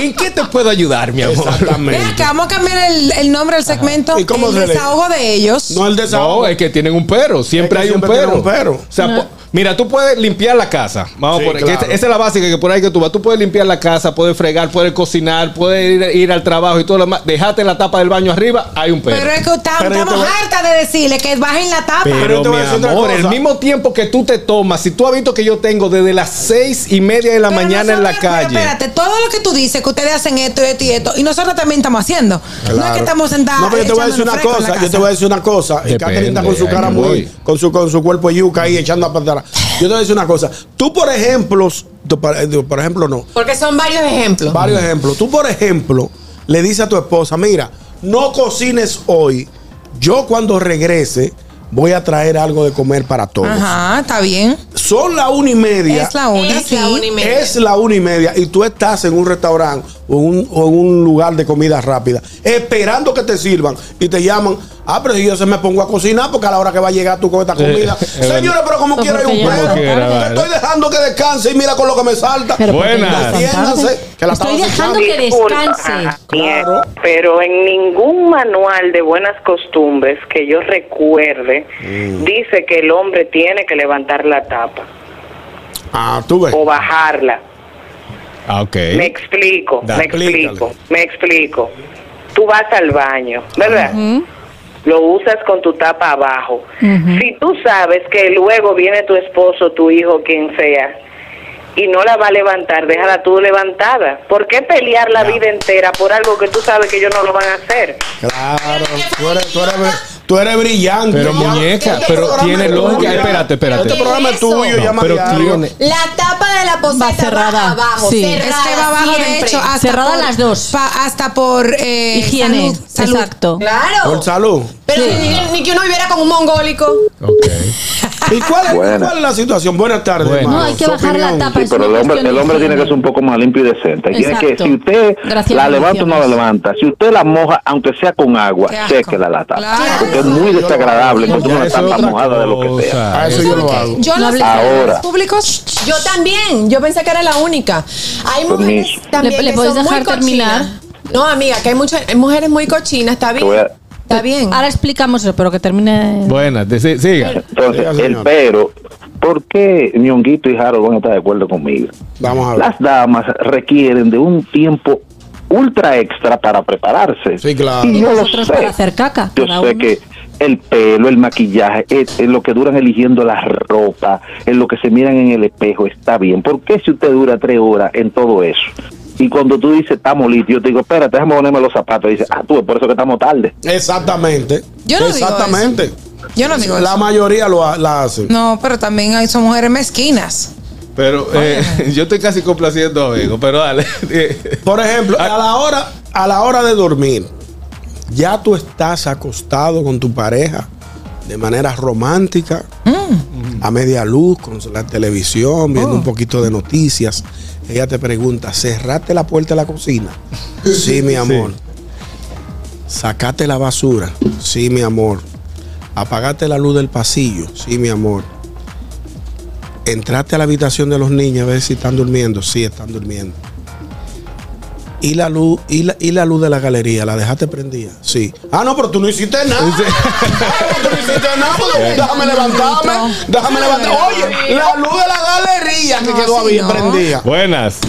¿En qué te puedo ayudar, mi amor? Ven Exactamente. acá, vamos a cambiar el, el nombre del segmento. ¿Y cómo el se le- desahogo de ellos. No el desahogo. No, es que tienen un pero. Siempre Es que hay un siempre pero. tienen un pero. O sea, mira, tú puedes limpiar la casa. Vamos Sí, por claro. esa, esa es la básica que por ahí que tú vas. Tú puedes limpiar la casa, puedes fregar, puedes cocinar, puedes ir, ir al trabajo y todo lo demás. Dejate la tapa del baño arriba, hay un pero. Pero es que estamos voy- hartas de decirle que bajen la tapa. Pero, Pero yo te voy a mi otra amor, cosa. el mismo tiempo que tú te tomas, si tú has visto que yo tengo desde las seis y media de la Pero mañana en la pero calle. Espérate, todo lo que tú dices, que ustedes hacen esto, esto y esto, y nosotros también estamos haciendo. No es Claro. que estamos sentados. No, pero yo te voy a decir una cosa, yo te voy a decir una cosa. Y Catherine está con su cara muy, con su, con su cuerpo yuca ahí echando a Yo te voy a decir una cosa. Tú, por ejemplo, tú, por por ejemplo, no. Porque son varios ejemplos. Varios ejemplos. Tú, por ejemplo, le dices a tu esposa, mira, no cocines hoy. Yo cuando regrese voy a traer algo de comer para todos. Ajá, está bien. Son la una y media. Es la una, Es sí. la una y media. Es la una y media y tú estás en un restaurante o, un- o en un lugar de comida rápida esperando que te sirvan y te llaman. Ah, pero si yo se me pongo a cocinar porque a la hora que va a llegar tú con esta comida. *laughs* Eh, eh, Señores, pero como quiera hay un perro. Te vale. estoy dejando que descanse y mira con lo que me salta. Pero Buenas. que la Estoy dejando escuchando. que descanse. Disculpa, Claro. pero en ningún manual de buenas costumbres que yo recuerde Mm. dice que el hombre tiene que levantar la tapa Ah, tú ves. o bajarla. Ah, ok. Me explico, Da, me explícale. explico, me explico. Tú vas al baño, ¿verdad? Lo usas con tu tapa abajo. Si tú sabes que luego viene tu esposo, tu hijo, quien sea, y no la va a levantar, déjala tú levantada. ¿Por qué pelear la vida entera por algo que tú sabes que ellos no lo van a hacer? Claro, tú eres, tú eres, tú eres brillante. Pero, Ya. muñeca, Este pero tiene es lógica. Espérate, espérate. Este programa es tuyo, No, ya pero tiene. La tapa de la poseta Va cerrada. va abajo. Sí. Es cerrada que va abajo, de siempre. hecho, hasta Cerrada por, las dos. pa- hasta por eh, Higiene. salud, salud. Exacto. Claro. Por salud. Pero ni, ni que uno viviera como un mongólico. Ok. ¿Y cuál es, cuál es la situación? Buenas tardes, Bueno. No, hay que bajar la tapa. Sí, es pero el hombre, el de hombre tiene que ser un poco más limpio y decente. Tiene que, Exacto. si usted Gracias, la levanta o no la levanta, si usted la moja, aunque sea con agua, séquela la tapa. Claro. Porque es muy desagradable encontrar una tapa mojada de lo que sea. Eso yo lo hago. Yo No no hables sé, Ahora. públicos. Yo también. Yo pensé que era la única. Hay mujeres Permiso. también ¿Le- le que puedes son muy dejar terminar? cochinas. No, amiga, que hay muchas hay mujeres muy cochinas. Está bien. Está bien. Ahora explicamos eso, pero que termine. Buenas, de- sí, siga. Entonces, Diga, el señor. pero, ¿por qué Ñonguito y Harold van a estar de acuerdo conmigo? Vamos a ver. Las damas requieren de un tiempo ultra extra para prepararse. Sí, claro. Y yo lo sé. para hacer caca. Yo sé uno. que el pelo, el maquillaje, es, es lo que duran eligiendo la ropa, en lo que se miran en el espejo, está bien. ¿Por qué si usted dura tres horas en todo eso? Y cuando tú dices estamos listos, yo te digo, espérate, déjame ponerme los zapatos. Y dices, ah, tú, es por eso que estamos tarde. Exactamente. Yo no digo Exactamente. Yo no digo La eso. mayoría lo ha- la hacen. No, pero también hay son mujeres mezquinas. Pero eh, *laughs* yo estoy casi complaciendo a pero dale. *laughs* Por ejemplo, a la hora, a la hora de dormir, ya tú estás acostado con tu pareja de manera romántica, a media luz, con la televisión, viendo un poquito de noticias. Ella te pregunta, ¿cerraste la puerta de la cocina? *laughs* Sí, mi amor. ¿Sacaste la basura? Sí, mi amor. ¿Apagaste la luz del pasillo? Sí, mi amor. ¿Entraste a la habitación de los niños a ver si están durmiendo? Sí, están durmiendo. ¿Y la luz, y la, y la luz de la galería? ¿La dejaste prendida? Sí. Ah, no, pero tú no hiciste nada. Ah, *laughs* tú no hiciste nada. porque Déjame levantarme. Déjame levantarme. Oye, la luz de la galería que quedó bien prendida. Buenas.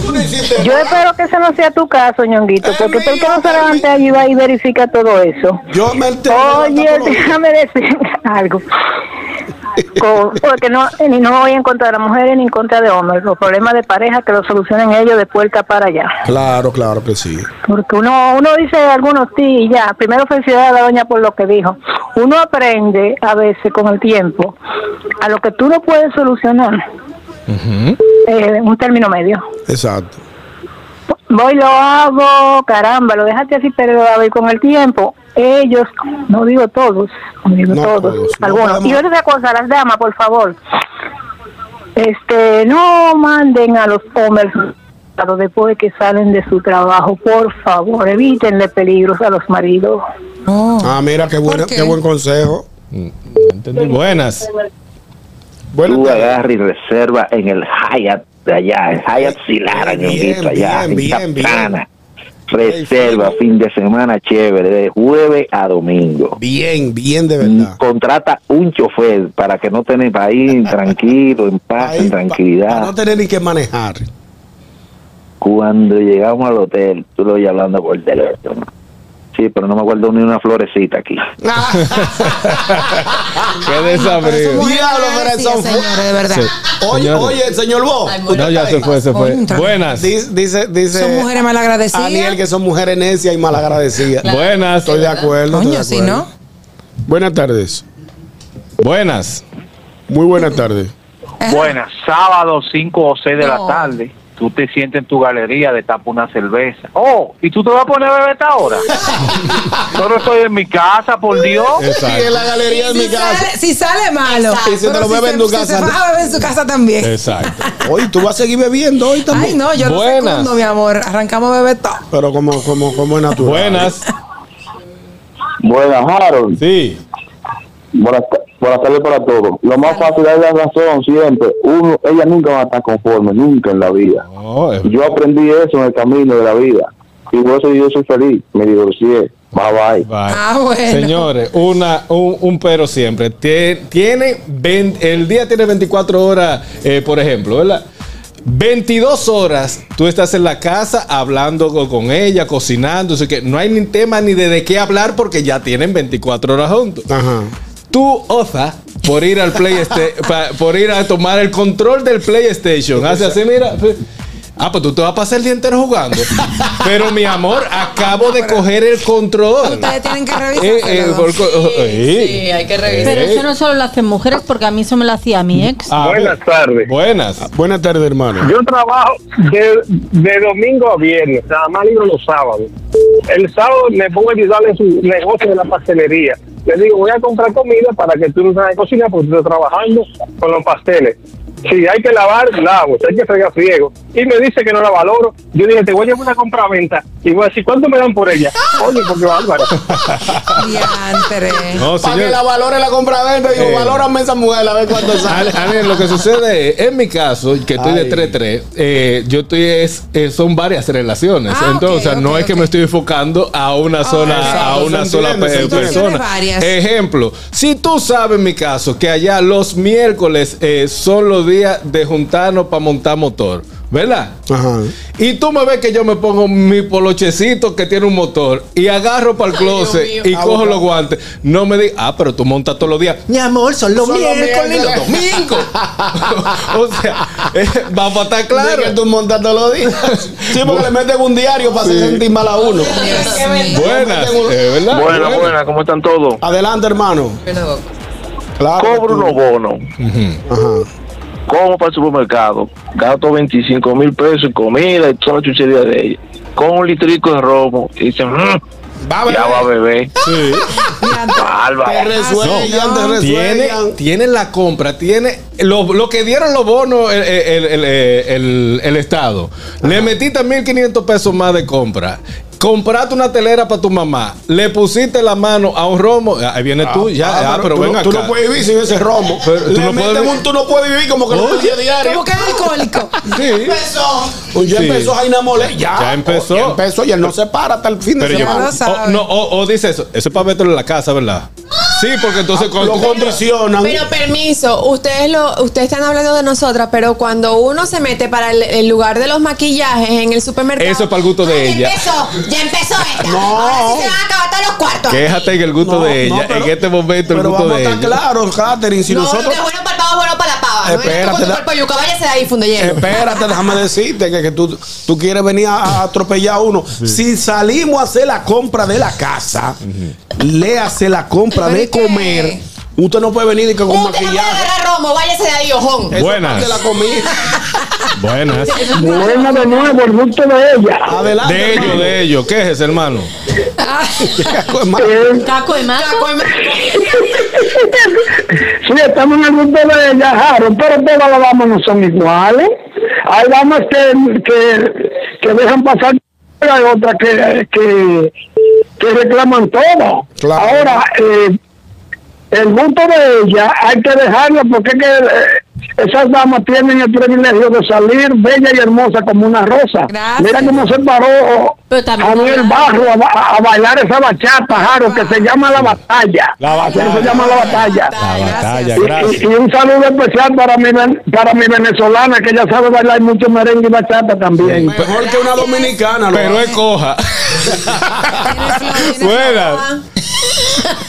Yo espero que ese no sea tu caso, ñonguito, porque tú el que no se levante allí va y verifica todo eso. Yo me Oye, déjame decir *laughs* algo. Con- porque no, ni no voy en contra de las mujeres ni en contra de hombres. Los problemas de pareja que los solucionen ellos de puerta para allá. Claro, claro que sí. Porque uno, uno dice algunos sí y ya. Primero felicidades a la doña por lo que dijo. Uno aprende a veces con el tiempo a lo que tú no puedes solucionar. eh, un término medio. Exacto. Voy, lo hago, caramba, lo dejaste así, pero a ver, con el tiempo, ellos, no digo todos, no digo No todos, todos, no algunos. podemos- y otra cosa, las damas, por favor, este, no manden a los hombres después de que salen de su trabajo, por favor, evítenle peligros a los maridos. Ah, mira, qué, buena, qué buen consejo. Entendí. Buenas. Tú agarras y reserva en el Hyatt de allá, el Hyatt Silara, bien, allá, bien, en bien, Santana. Reserva fin de semana chévere, de jueves a domingo. Bien, bien de verdad. Contrata un chofer para que no tenés para ir tranquilo, en *laughs* paz, en tranquilidad. Para no tener ni que manejar. Cuando llegamos al hotel, tú lo oyes hablando por teléfono. Sí, pero no me acuerdo ni una florecita aquí. *laughs* Qué desabrido. Diablo, pero eso fue- de verdad. Sí. Oye, oye, señor Bo. No, ya se fue, se fue. Buenas. Dice, dice, dice Son mujeres malagradecidas. Aniel que son mujeres necias y malagradecidas. Buenas. Estoy de acuerdo. Coño, si no. Buenas tardes. Buenas. Muy buenas tardes. Buenas, sábado 5 o 6 de la tarde. Tú te sientes en tu galería, de tapa una cerveza. Oh, ¿y tú te vas a poner a beber esta hora? *laughs* Yo no estoy en mi casa, por Dios. Y en la galería de mi Si casa. sale, si sale malo. Y si te lo bebe en se- tu si casa. Se baja a beber en su casa también. Exacto. *laughs* Oye, tú vas a seguir bebiendo hoy también. Ay, no, yo no Buenas. secundo, mi amor. Arrancamos a beber todo. Pero como, como, como es natural. Buenas. Buenas, Harold. Sí. Buenas, buenas tardes para todos. Lo más fácil es la razón siempre. Uno, ella nunca va a estar conforme, nunca en la vida. No, es- Yo aprendí eso en el camino de la vida. Y por eso yo soy feliz. Me divorcié. Bye bye. Bye. Ah, bueno. Señores, una, un, un pero siempre. Tie- Tiene, 20 el día tiene 24 horas, eh, por ejemplo, ¿verdad? 22 horas tú estás en la casa hablando co- con ella, cocinando, así que no hay ni tema ni de, de qué hablar porque ya tienen 24 horas juntos. Ajá. Tú, Oza, por ir al PlayStation, *laughs* por ir a tomar el control del PlayStation, hace así, mira. Ah, pues tú te vas a pasar el día entero jugando. Pero mi amor, acabo de coger el control. Ustedes tienen que revisar. Eh, eh, por co- eh, Sí, hay que revisar. Pero eso no solo lo hacen mujeres, porque a mí eso me lo hacía mi ex. a ver, Buenas tardes. Buenas. Buenas tardes, hermano. Yo trabajo de, de domingo a viernes, nada más libro los sábados. El sábado me pongo a ayudarle en su negocio de la pastelería. Le digo, voy a comprar comida para que tú no sabes cocinar porque estoy trabajando con los pasteles. Si hay que lavar, lavo. Si hay que fregar, friego. Y me dice que no la valoro. Yo dije, te voy a llevar una compra-venta. Y voy a decir, ¿cuánto me dan por ella? *laughs* Oye, porque bárbaro. No, Para que la valore la compra-venta, digo, Eh. valórame esa mujer, a ver cuánto *laughs* sale. Ani- Ani, lo que sucede es, en mi caso, que estoy de Ay. 3-3, eh, yo estoy, es, eh, son varias relaciones. Ah, Entonces, no es que me estoy enfocando a una sola, exacto, a una sola persona. Varias. Ejemplo, si tú sabes en mi caso que allá los miércoles eh, son los días de juntarnos para montar motor. ¿verdad? Ajá. Y tú me ves que yo me pongo mi polochecito que tiene un motor y agarro para el closet y Ah, cojo bueno. los guantes. No me digas, ah, pero tú montas todos los días. Mi amor, son los miércoles y los domingos. *laughs* o sea, eh, vamos a estar Claro. que tú montas todos los días. Sí, porque le meten un diario para sentir mal a uno. Buenas, eh, ¿verdad? Buena, Buenas. buena, ¿cómo están todos? Adelante, hermano. Claro. Cobro unos bonos, Ujú. Como para el supermercado, gasto 25 mil pesos en comida y toda la chuchería de ella. Con un litrico de romo, y dicen, "Mm, Va a ya va a beber. Sí. Bárbaro. Te te Tiene, tiene la compra, tiene lo, lo que dieron los bonos el, el- el- el- el Estado. Le metiste 1.500 pesos más de compra. Compraste una telera para tu mamá. Le pusiste la mano a un romo. Ahí viene tú, ya, ah, pero, tú, ven no- acá. tú no puedes vivir sin ese romo. *laughs* Pero tú no puedes meten vi- un tú no puedes vivir como que lo pedía diario. Como que es alcohólico. *laughs* Sí. Pues ya Sí. empezó Jaina Mole. Ya, Ya empezó. Ya empezó y él no se para hasta el fin de Pero yo, semana. lo sabe. o, no, o, o dice eso. Eso es para meterlo en la casa, ¿verdad? Sí, porque entonces Ah, lo condicionan. Pero permiso, ustedes lo, ustedes están hablando de nosotras, pero cuando uno se mete para el, el lugar de los maquillajes en el supermercado. Eso es para el gusto de ella. empezó, ya empezó esta. No. Ahora sí se van a acabar todos los cuartos. Quéjate en el gusto No, de no, ella. pero- en este momento, el Pero gusto vamos a de estar ella. claros, Catherine. Si no, nosotros. lo que es bueno para el pavo, bueno para la pava. No Espérate, tu da- cuerpo yuca, váyase de ahí, funde lleno. Espérate, déjame decirte que, que tú, tú quieres venir a, a atropellar a uno. Si salimos a hacer la compra de la casa, le hace la compra ¿Pero de? Comer. Usted no puede venir y que con Usted no puede maquillaje. agarrar romo, váyase de ahí, ojón. Eso es Buenas. parte de la comida. *laughs* Buenas. Buena de nuevo, el gusto de ella. Adelante. De ellos, de ellos. ¿Qué es ese, hermano? Eh, Caco de maco. Caco de *laughs* sí, estamos en el gusto de ella, Jaro, pero todas las damas no son iguales. Hay damas que, que, que dejan pasar, hay otras que, que, que reclaman todo. Claro. Ahora, eh, el gusto de ella hay que dejarlo porque es que eh, esas damas tienen el privilegio de salir bella y hermosa como una rosa. Gracias. Mira cómo se paró Javier Barro a, ba- a bailar esa bachata, Jaro, que se llama La Batalla. La Batalla. Se llama La Batalla. La batalla, Y- Y, gracias. y un saludo especial para mi, para mi venezolana, que ella sabe bailar mucho merengue y bachata también. Mejor que una dominicana. lo Pero es coja. Tienes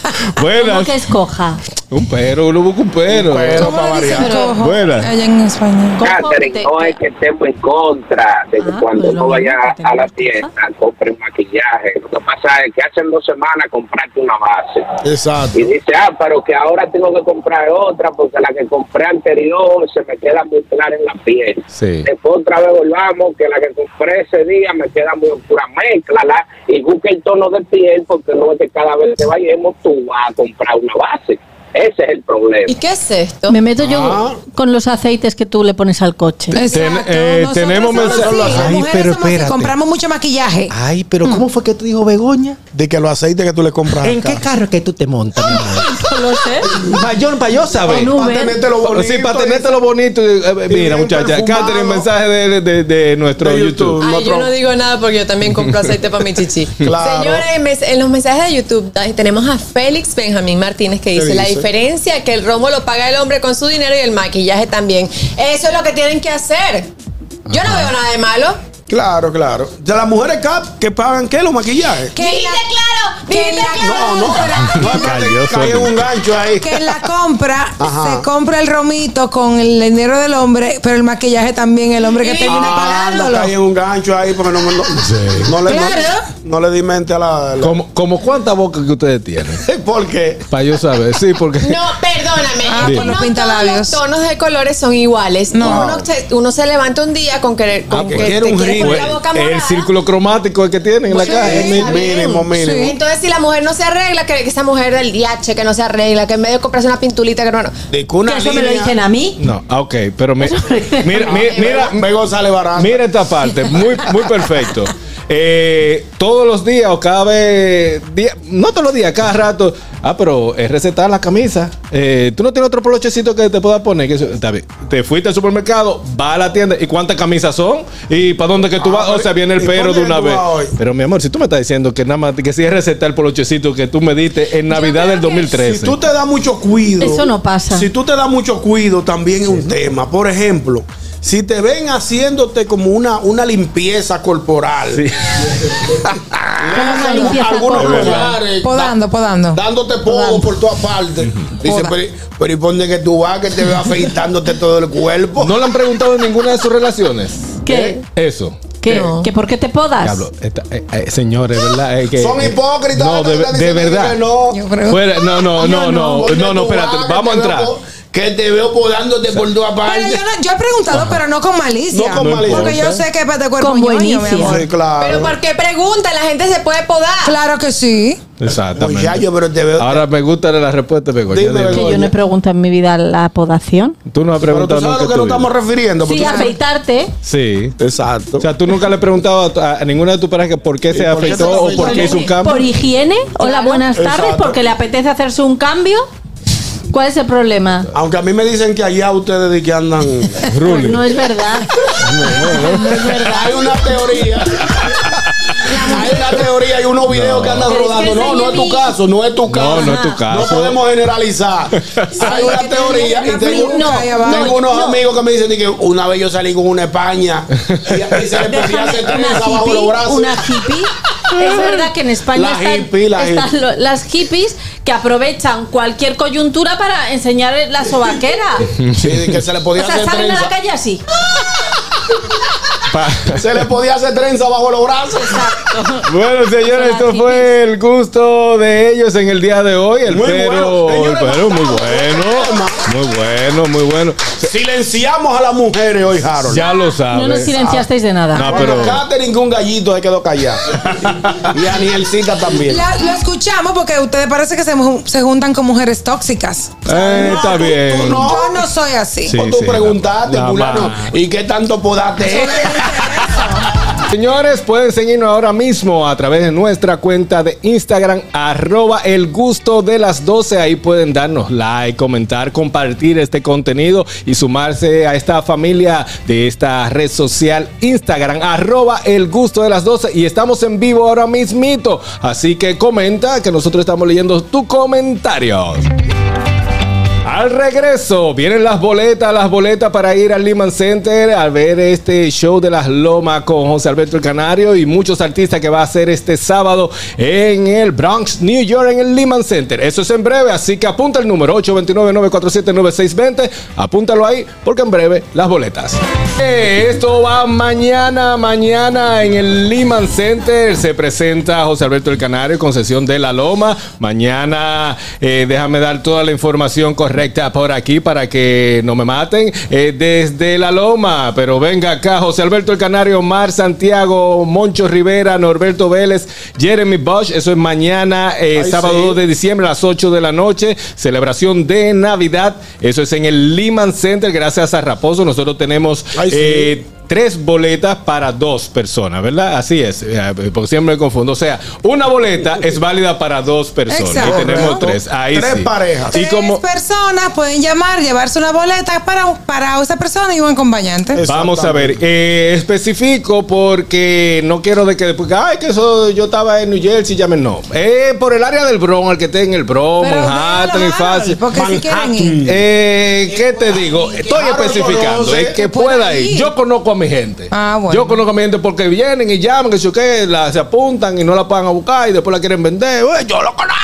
*laughs* Buenas. ¿Cómo que escoja? Un pero, uno busca un pero. Pero ¿Cómo para variar. Buenas. Allá en España. ¿Cómo Catherine, no es que estemos en contra de que Ah, cuando lo uno vaya a la tienda compre maquillaje. Lo que pasa es que hace dos semanas compraste una base Exacto. y dice, ah, pero que ahora tengo que comprar otra porque la que compré anterior se me queda muy clara en la piel. Sí. Después otra vez volvamos que la que compré ese día me queda muy oscura. Mézclala y busca el tono de piel porque no es que cada vez que vayamos tú vas a comprar una base. Ese es el problema. ¿Y qué es esto? Me meto yo Ah. con los aceites que tú le pones al coche. Exacto. eh, tenemos somos mensaje- así, las Ay, mujeres pero espérate. compramos mucho maquillaje. Ay, pero ¿cómo fue que te dijo Begoña? De que los aceites que tú le compras. ¿En acá. qué carro que tú te montas, mi? No *laughs* lo sé. Para yo, para yo saber. Para tenerte lo bonito. Sí, para tenerte lo bonito. Eh, Mira, muchacha. Catherine, mensaje de, de, de nuestro De YouTube. YouTube. Ay, yo no digo nada porque yo también compro aceite para mi *laughs* chichi. Claro. Señores, en los mensajes de YouTube tenemos a Félix Benjamín Martínez que dice, la diferencia que el romo lo paga el hombre con su dinero y el maquillaje también. Eso es lo que tienen que hacer. Yo no veo nada de malo. Claro, claro. De las mujeres cap que pagan qué los maquillajes. Que la- claro! que en la No, no. compra- *laughs* Cayó un gancho ahí. que en la compra *laughs* Ajá. se compra el romito con el dinero del hombre, pero el maquillaje también el hombre que termina Ah, no pagándolo. cae en un gancho ahí porque no, no, no le, Claro. no, le di mente a la. la- ¿Como, como cuántas bocas que ustedes tienen? *laughs* ¿Por qué? Para yo saber. Sí, porque. No, perdóname. Ah, que por los no pintalabios. los tonos de colores son iguales. No. Uno, se, uno se levanta un día con querer con Ah, que que te boca el círculo cromático es que tienen en la Sí, caja. Mínimo, mínimo. Entonces, si la mujer no se arregla, que, esa mujer del DH que no se arregla, que en vez de comprarse una pintulita que no. no. De eso me lo dicen a mí. No, ah, ok, pero mi- mira, mi- mira, Bego sale barato. mira esta parte, muy, muy perfecto. Eh, todos los días o cada vez, día- no todos los días, cada rato. Ah, pero es recetar la camisa. Eh, Tú no tienes otro polochecito que te puedas poner. Que eso- está bien. Te fuiste al supermercado, va a la tienda. ¿Y cuántas camisas son? ¿Y para dónde que tú Ah, vas? O sea, viene el ¿y pero de una vez. Pero mi amor, si tú me estás diciendo que nada más que si es recetar el polochecito que tú me diste en Navidad del 2013. Si tú te das mucho cuido. Eso no pasa. Si tú te das mucho cuido, también es un tema. Por ejemplo, si te ven haciéndote como una, una limpieza corporal, *laughs* una limpieza algunos corporal. lugares, Podando, podando. dándote polvo por todas partes. Dice, pero, pero ¿y por dónde que tú vas que te veo afeitándote todo el cuerpo? ¿No le han preguntado en ninguna de sus relaciones? ¿Qué? Eso. ¿Qué? ¿Que por qué te podas? Diablo, esta- eh, eh, señores, ¿verdad? Eh, que- Son hipócritas. No, de, de verdad. que no. Fuera- no, no, no, no, no, no, tú espérate, vamos a entrar. Que te veo podándote por todas Pero partes. yo, no- yo he preguntado, pero no con malicia. No con malicia. Porque yo sé que es para de cuerpo Con ñoño, mi amor. Sí, claro. Pero ¿por qué pregunta? La gente se puede podar. Claro que sí. Exactamente. Muchacho, pero te veo. Ahora me gusta la respuesta, Begoña. Dime, dime. Que yo no he preguntado en mi vida la podación. Tú no has pero tú preguntado sabes nunca lo que nos estamos refiriendo. Sí, afeitarte. Sí. Exacto. O sea, tú nunca le has preguntado a, a ninguna de tus parejas por qué se afeitó o por qué hizo un cambio. Por higiene. Hola, buenas tardes. Exacto. Porque le apetece hacerse un cambio. ¿Cuál es el problema? Aunque a mí me dicen que allá ustedes de que andan. *laughs* Ruling. No es verdad. *laughs* No es verdad. Hay una teoría. Hay una teoría y unos videos que andan rodando. No, no es tu caso, no es tu caso. no es tu caso. No podemos generalizar. Hay una teoría y tengo, No, tengo no, unos no. amigos que me dicen que una vez yo salí con una España y, se le podía Déjame, hacer una trenza bajo hippie, los brazos. una hippie. Es verdad que en España La están, hippie, la están hippie. lo- las hippies que aprovechan cualquier coyuntura para enseñar la sobaquera. Sí, que se le podía O sea, hacer salen a la calle así. Pa- *laughs* Se le podía hacer trenza bajo los brazos. Bueno, señores, esto fue el gusto de ellos en el día de hoy. El Muy pero, bueno. Señores, pero muy bueno. Muy bueno, muy bueno. Silenciamos a las mujeres hoy, Harold. Ya lo sabes. No nos silenciasteis de nada. No, pero- Catherine un gallito se quedó callado. *laughs* y Anielcita también. La- lo escuchamos porque ustedes parece que se, se juntan con mujeres tóxicas. Eh, está bien. tú no. Yo no soy así. Sí, O tú sí, preguntaste, la- la fulano, ¿y qué tanto podaste? Señores, pueden seguirnos ahora mismo a través de nuestra cuenta de Instagram, arroba el gusto de las 12. Ahí pueden darnos like, comentar, compartir este contenido y sumarse a esta familia de esta red social Instagram, arroba el gusto de las 12. Y estamos en vivo ahora mismito. Así que comenta que nosotros estamos leyendo tus comentarios. Al regreso, vienen las boletas, las boletas para ir al Lehman Center a ver este show de las Lomas con José Alberto el Canario y muchos artistas que va a hacer este sábado en el Bronx, New York, en el Lehman Center. Eso es en breve, así que apunta el número 829-947-9620. Apúntalo ahí porque en breve las boletas. Eh, Esto va mañana, mañana en el Lehman Center. Se presenta José Alberto el Canario con sesión de la Loma. Mañana eh, déjame dar toda la información correcta por aquí para que no me maten. Eh, desde la Loma, pero venga acá José Alberto el Canario, Mar Santiago, Moncho Rivera, Norberto Vélez, Jeremy Bosch. Eso es mañana, eh, Ay, sábado sí. 2 de diciembre a las 8 de la noche. Celebración de Navidad. Eso es en el Lehman Center. Gracias a Raposo. Nosotros tenemos Ay, sí. eh, tres boletas para dos personas, ¿verdad? Así es. eh, Porque siempre me confundo. O sea, una boleta es válida para dos personas. Exacto. Y tenemos tres. Ahí Tres sí. parejas. Y Tres como personas pueden llamar, llevarse una boleta para, para esa persona y un acompañante. Vamos a ver, eh, especifico porque no quiero de que después, ay, que eso yo estaba en New Jersey, llamen, no. Eh, por el área del Bronx, el que esté en el Bronx, Pero Manhattan y fácil. Si quieren ir. Eh, ¿Qué te digo? Estoy especificando, es que pueda ir. ir. Yo conozco a mi gente. Ah, bueno. Yo conozco a mi gente porque vienen y llaman, que yo qué, la- se apuntan y no la pagan a buscar y después la quieren vender. Ué, yo lo conozco.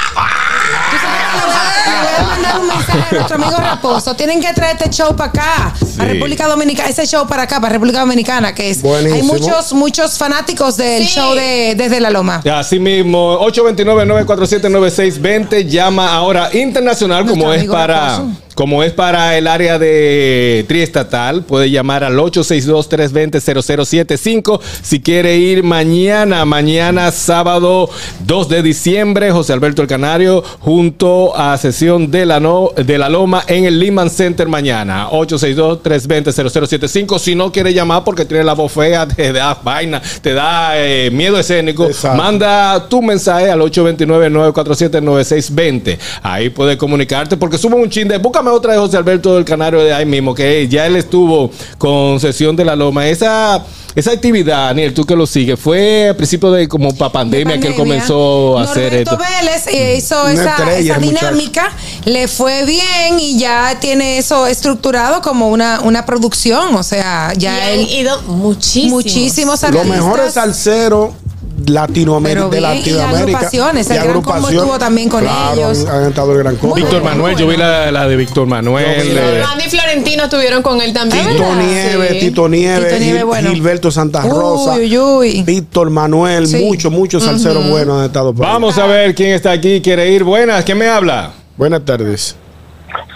Tú sabes que le voy a- le voy a mandar un mensaje a nuestro amigo Raposo. Tienen que traer este show para acá, a República Dominicana, ese show para acá, para República Dominicana, que es. Buenísimo. Hay muchos, muchos fanáticos del Sí. show de Desde la Loma. Así mismo, 829-947-9620. Llama ahora internacional como es para. Raposo. Como es para el área de triestatal, puede llamar al 862-320-0075 si quiere ir mañana, mañana sábado 2 de diciembre, José Alberto el Canario, junto a sesión de la, no, de la Loma en el Lehman Center mañana, 862-320-0075. Si no quiere llamar porque tiene la voz fea, *laughs* te da vaina, te da eh, miedo escénico, Exacto. manda tu mensaje al 829-947-9620. Ahí puedes comunicarte porque suben un chin de busca Otra de José Alberto del Canario de ahí mismo, que ya él estuvo con sesión de la Loma. Esa, esa actividad, Daniel, tú que lo sigues, fue a principio de como para pandemia, que él comenzó a hacer esto. Vélez eh, hizo esa, estrella, dinámica, le fue bien y ya tiene eso estructurado como una, una producción. O sea, ya Y han él. ido muchísimos. Muchísimos Los artistas. mejores salseros Latinoamérica, Pero de bien, y Latinoamérica. agrupaciones, el y Gran Combo estuvo también con Claro, ellos. Han, han estado el Gran Combo. Víctor Manuel, yo vi la, la de Víctor Manuel. eh, Randy Florentino estuvieron con él también. Tito. Nieves, Sí. Tito Nieves, Tito Nieves, Gil- bueno. Gilberto Santa Uy, Rosa, uy, uy. Víctor Manuel, Sí. muchos, muchos salseros Ujú. buenos han estado por ahí. Vamos a ver quién está aquí, quiere ir. Buenas, ¿quién me habla? Buenas tardes.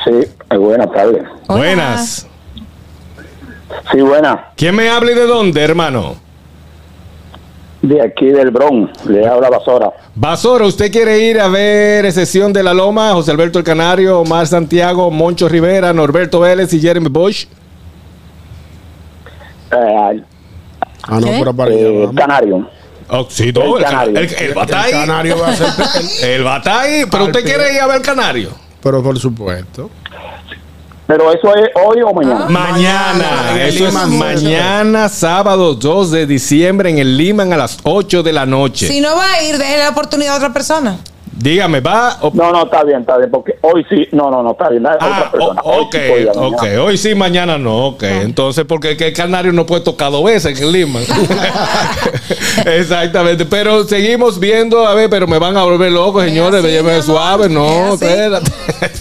Sí, eh, buenas tardes. Buenas. Sí, buenas. ¿Quién me habla y de dónde, hermano? De aquí del Bronx, le habla Basora. Basora, ¿usted quiere ir a ver sesión de la Loma? José Alberto el Canario, Omar Santiago, Moncho Rivera, Norberto Vélez y Jeremy Bosch. Eh, Ah, no, ¿Qué? pero para allá, eh, vamos. Canario. Oh, sí, no, El el, Canario. el, el Batay. El Canario va a ser- *laughs* El Batay, pero usted quiere ir a ver Canario. Pero por supuesto. Pero eso es hoy o mañana. Mañana, eso es Liman mañana, sábado 2 de diciembre en el Liman a las 8 de la noche. Si no va a ir, déle la oportunidad a otra persona. Dígame, ¿va? o- No, no, está bien, está bien, porque hoy sí, no, no, no, está bien. Ah, otra persona. o- Hoy ok, sí ok. mañana. Hoy sí, mañana no. Ok. Entonces, porque es que el canario no puede tocar dos veces en Lima. *laughs* *laughs* Exactamente. Pero seguimos viendo, a ver, pero me van a volver loco, señores. así, amor, suave. No, espérate.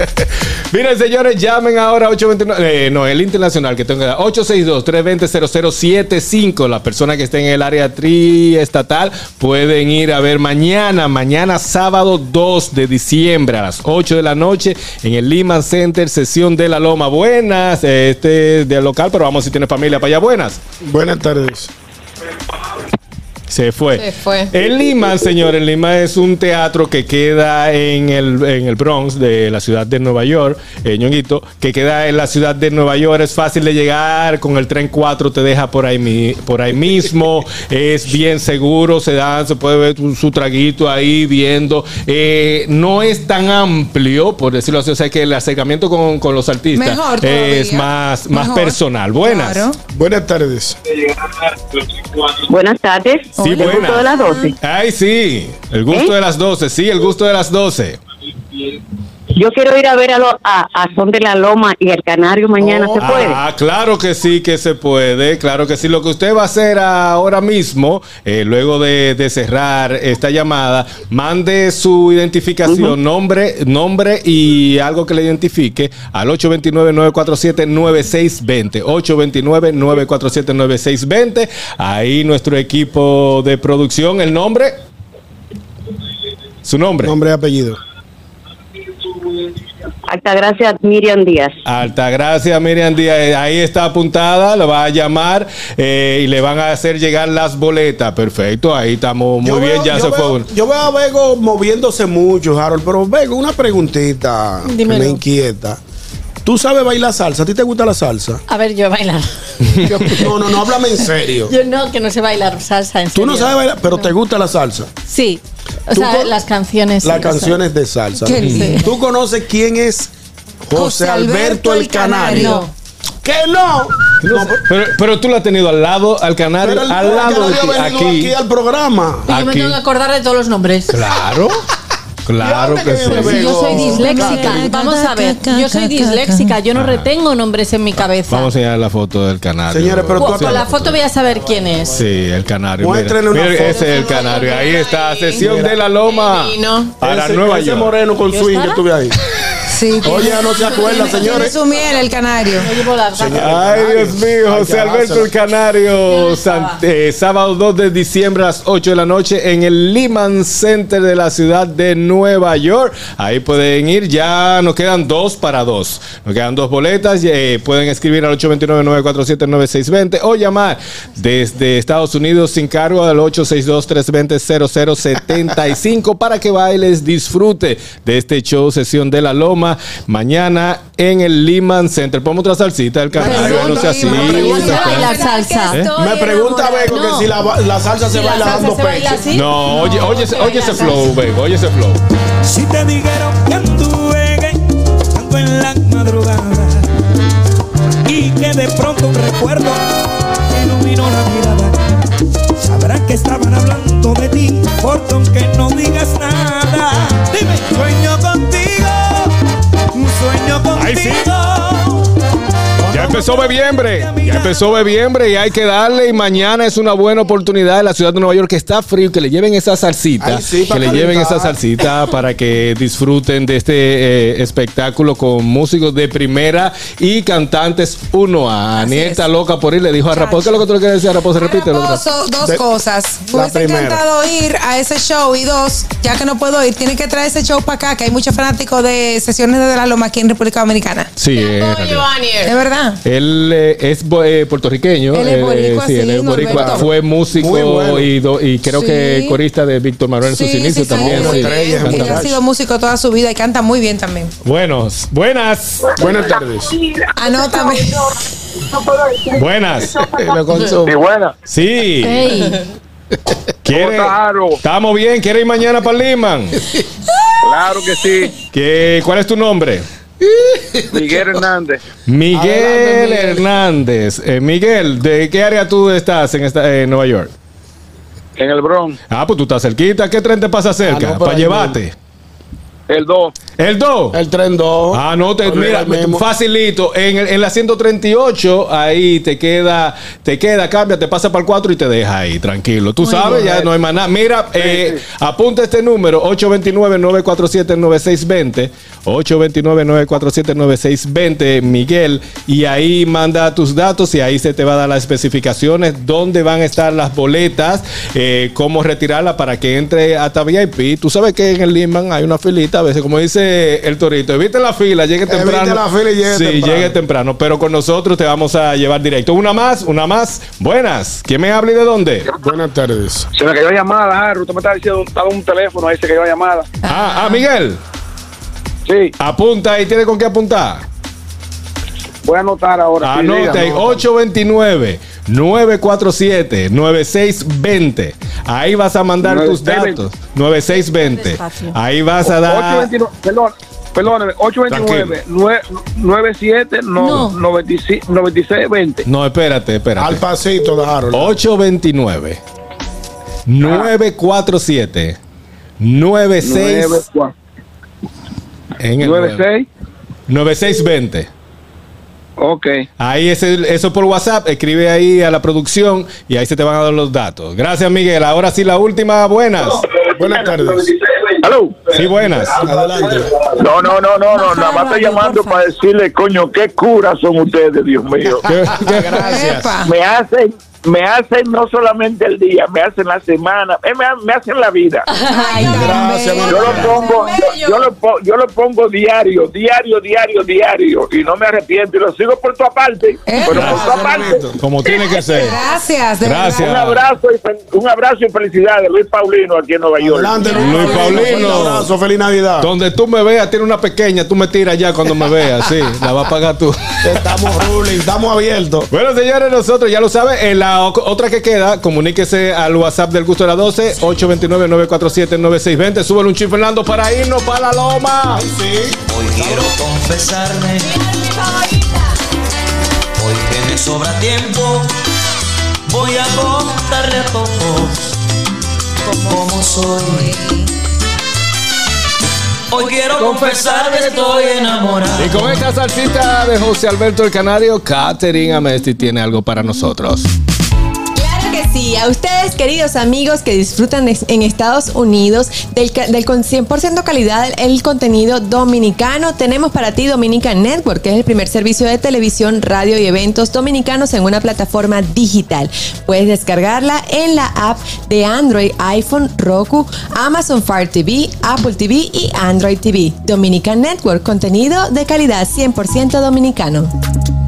*laughs* Miren, señores, llamen ahora 829. eh, no, el internacional que tengo que dar. 862-320-0075. Las personas que estén en el área triestatal pueden ir a ver mañana, mañana sábado 2 de diciembre a las 8 de la noche en el Lehman Center, sesión de la Loma. Buenas, este es del local, pero vamos si tiene familia para allá. Buenas. Buenas tardes. Se fue. Se fue. El Lima, señor, el Lima es un teatro que queda en el, en el Bronx de la ciudad de Nueva York, eh, Ñonguito, que queda en la ciudad de Nueva York. Es fácil de llegar, con el tren 4 te deja por ahí, por ahí mismo, *laughs* es bien seguro, se da, se puede ver su, su traguito ahí viendo. Eh, no es tan amplio, por decirlo así, o sea que el acercamiento con, con los artistas Mejor es más, más Mejor. personal. Buenas. Claro. Buenas tardes. Buenas tardes. Sí, El gusto buenas. de las 12. Ay, sí. El gusto ¿Eh? de las 12. Sí, el gusto de las 12. Yo quiero ir a ver a, lo- a, a Son de la Loma y el Canario mañana. ¿Se puede? Ah, claro que sí que se puede, claro que sí. Lo que usted va a hacer ahora mismo, eh, luego de, de cerrar esta llamada, mande su identificación, nombre, nombre y algo que le identifique al 829-947-9620. 829-947-9620. Ahí nuestro equipo de producción, el nombre. Su nombre. Nombre y apellido. Altagracia Miriam Díaz. Altagracia Miriam Díaz, eh, ahí está apuntada, la va a llamar eh, y le van a hacer llegar las boletas. Perfecto, ahí estamos muy Yo bien, veo- ya yo se veo- fue. Yo veo a Vego moviéndose mucho, Harold, pero Vego, una preguntita que Dímelo. me inquieta. ¿Tú sabes bailar salsa? ¿A ti te gusta la salsa? A ver, yo bailar. *laughs* No, no, no, háblame en serio. Yo no, que no sé bailar salsa. En Tú no sabes bailar, pero te gusta la salsa. Sí. O ¿Tú sea, las canciones. Las sí, canciones de salsa. Qué lindo. ¿Tú conoces quién es José, Alberto, el Canario? No. ¿Qué no? No, pero, pero tú lo has tenido al lado, al canario, al lado de ti, aquí. aquí al programa. Y yo me tengo que acordar de todos los nombres. Claro, *laughs* claro que sí. Pero si yo soy disléxica, Ca- vamos a ver, yo soy ca- disléxica, yo no retengo nombres en mi cabeza. Vamos a enseñar la foto del canario. Señores, pero tú Con, con la foto voy a saber quién es. Sí, el canario. Muéstrenle una foto. ese es el canario. Ahí está, sesión de la loma para ese, Nueva ese York. moreno con swing que tuve ahí. *laughs* Sí, Oye, no se acuerda, señores. su miel, el canario. Ay, Dios mío, José Alberto el Canario, san- eh, sábado 2 de diciembre a las 8 de la noche en el Lehman Center de la ciudad de Nueva York. Ahí pueden ir, ya nos quedan dos para dos. Nos quedan dos boletas, eh, pueden escribir al 829-947-9620 o llamar desde Estados Unidos sin cargo al 862-320-0075 para que bailes, disfrute de este show Sesión de la Loma mañana en el Lehman Center. Ponme otra salsita del Canario, no sea así. bailar salsa. ¿Eh? Me pregunta Vego No. que si la, la salsa se la baila dando pecho. No, oye, oye, oye ese flow, Vego, oye ese flow. Si te dijeron que anduve llanto en la madrugada y que de pronto un recuerdo iluminó la mirada. Sabrán que estaban hablando de ti, porque aunque no digas nada, dime, sueño sueño Ahí sí. Ya empezó bebiembre, ya empezó bebiembre y hay que darle y mañana es una buena oportunidad en la ciudad de Nueva York que está frío, que le lleven esa salsita, Ay, sí, que le lleven esa salsita *laughs* para que disfruten de este eh, espectáculo con músicos de primera y cantantes uno a Aniel está loca por ir, le dijo a Raposo, ¿qué es lo que tú le quieres decir a Raposo? Repítelo. Raposo, dos De- cosas. Me hubiese primera. encantado ir a ese show y dos, ya que no puedo ir, tiene que traer ese show para acá, que hay muchos fanáticos de sesiones de la Loma aquí en República Dominicana. Sí, es realidad. Es verdad. Él eh, es eh, puertorriqueño. Él es eh, boricua, sí, él es boricua. Fue músico bueno. y, do- y creo Sí. que corista de Víctor Manuel en sus Sí, inicios sí, sí. también. Él ha sido músico toda su vida y canta muy bien también. Buenos, buenas. Buenas tardes. Anótame. Buenas. Sí, buena. Sí. ¿Quiere? ¿Cómo está, Aro? Estamos bien. ¿Quiere ir mañana para Liman? Claro que sí. ¿Qué, ¿Cuál es tu nombre? *laughs* Miguel Hernández. Miguel Adelante. Hernández. Eh, Miguel, ¿de qué área tú estás en, esta, en Nueva York? En el Bronx. Ah, pues tú estás cerquita. ¿Qué tren te pasa cerca? Ah, no, para llevarte. El 2. ¿El 2? El tren 2. Ah, no, te, mira, facilito. En, el- en la 138, ahí te queda, te queda, cambia, te pasa para el 4 y te deja ahí, tranquilo. Tú Muy sabes, bien. ya no hay más nada. Mira, eh, apunta este número, 829-947-9620. 829-947-9620, Miguel. Y ahí manda tus datos y ahí se te va a dar las especificaciones, dónde van a estar las boletas, eh, cómo retirarlas para que entre hasta VIP. Tú sabes que en el Lehman hay una filita, veces, como dice el torito, evite la fila, llegue temprano. Evite la fila y llegue sí, llegue temprano. Pero con nosotros te vamos a llevar directo. Una más, una más. Buenas. ¿Quién me habla y de dónde? Buenas tardes. Se me cayó llamada, Haru. Usted me estaba diciendo, estaba un teléfono ahí, se cayó llamada. Ah, ah, Miguel. Sí. Apunta ahí, tiene con qué apuntar. Voy a anotar ahora. Anote ahí, 829. 947-9620. Ahí vas a mandar 9, tus datos. 9620. Ahí vas a dar. 829, perdón, perdón 829 9, 97 no, no. Espérate, espérate. Al pasito, Harold. 829 947 96 9, en el 96 9620. Ok. Ahí es el- eso por WhatsApp, escribe ahí a la producción y ahí se te van a dar los datos. Gracias, Miguel. Ahora sí, la última, buenas. Buenas tardes. ¿Aló? Sí, buenas. Adelante. No, no, no, no, no, nada más estoy llamando para decirle, coño, qué curas son ustedes, Dios mío. *laughs* *laughs* Gracias. Me hacen, me hacen no solamente el día, me hacen la semana, eh, me, ha- me hacen la vida. *laughs* Ay, Gracias, Yo lo pongo, yo, yo lo, yo lo pongo diario, diario, diario, diario, y no me arrepiento y lo sigo por tu parte, pero por tu Gracias, parte. hermanito. Como tiene que ser. Gracias, de Gracias. Un abrazo y un abrazo y felicidades, Luis Paulino aquí en Nueva York. Adelante, Luis Paulino. Un abrazo, feliz Navidad. Donde tú me veas, tiene una pequeña, tú me tiras ya cuando me veas. Sí, la vas a pagar tú. Estamos ruling, estamos abiertos. Bueno, señores, nosotros ya lo saben. En la otra que queda, comuníquese al WhatsApp del gusto de la 12, 829-947-9620. Súbele un chip, Fernando, para irnos para la loma. Hoy quiero confesarme. Hoy que me sobra tiempo, voy a contarle a todos cómo soy. Hoy quiero confesar que estoy enamorado. Y con esta salsita de José Alberto el Canario, Catherine Amesti tiene algo para nosotros. Que sí, a ustedes queridos amigos que disfrutan en Estados Unidos del, del con 100% calidad el contenido dominicano, tenemos para ti Dominican Network, que es el primer servicio de televisión, radio y eventos dominicanos en una plataforma digital. Puedes descargarla en la app de Android, iPhone, Roku, Amazon Fire TV, Apple TV y Android TV. Dominican Network, contenido de calidad 100% dominicano.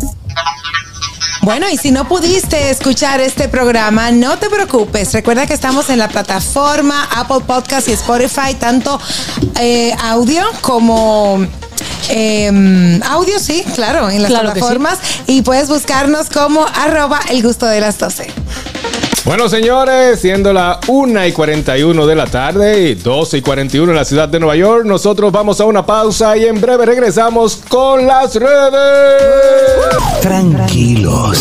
Bueno, y si no pudiste escuchar este programa, no te preocupes. Recuerda que estamos en la plataforma Apple Podcast y Spotify, tanto eh, audio como... eh, audio, sí, claro, en las Claro que sí. plataformas. Y puedes buscarnos como arroba el gusto de las 12. Bueno, señores, siendo la 1 y 41 de la tarde y 12 y 41 en la ciudad de Nueva York, nosotros vamos a una pausa y en breve regresamos con las redes. Tranquilos,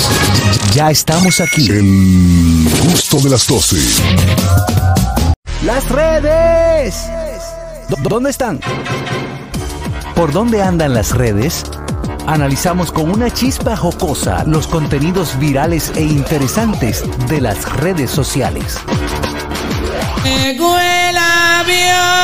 ya estamos aquí. El gusto de las 12. Las redes. ¿Dó- ¿Dónde están? ¿Por dónde andan las redes? Analizamos con una chispa jocosa los contenidos virales e interesantes de las redes sociales. Avión.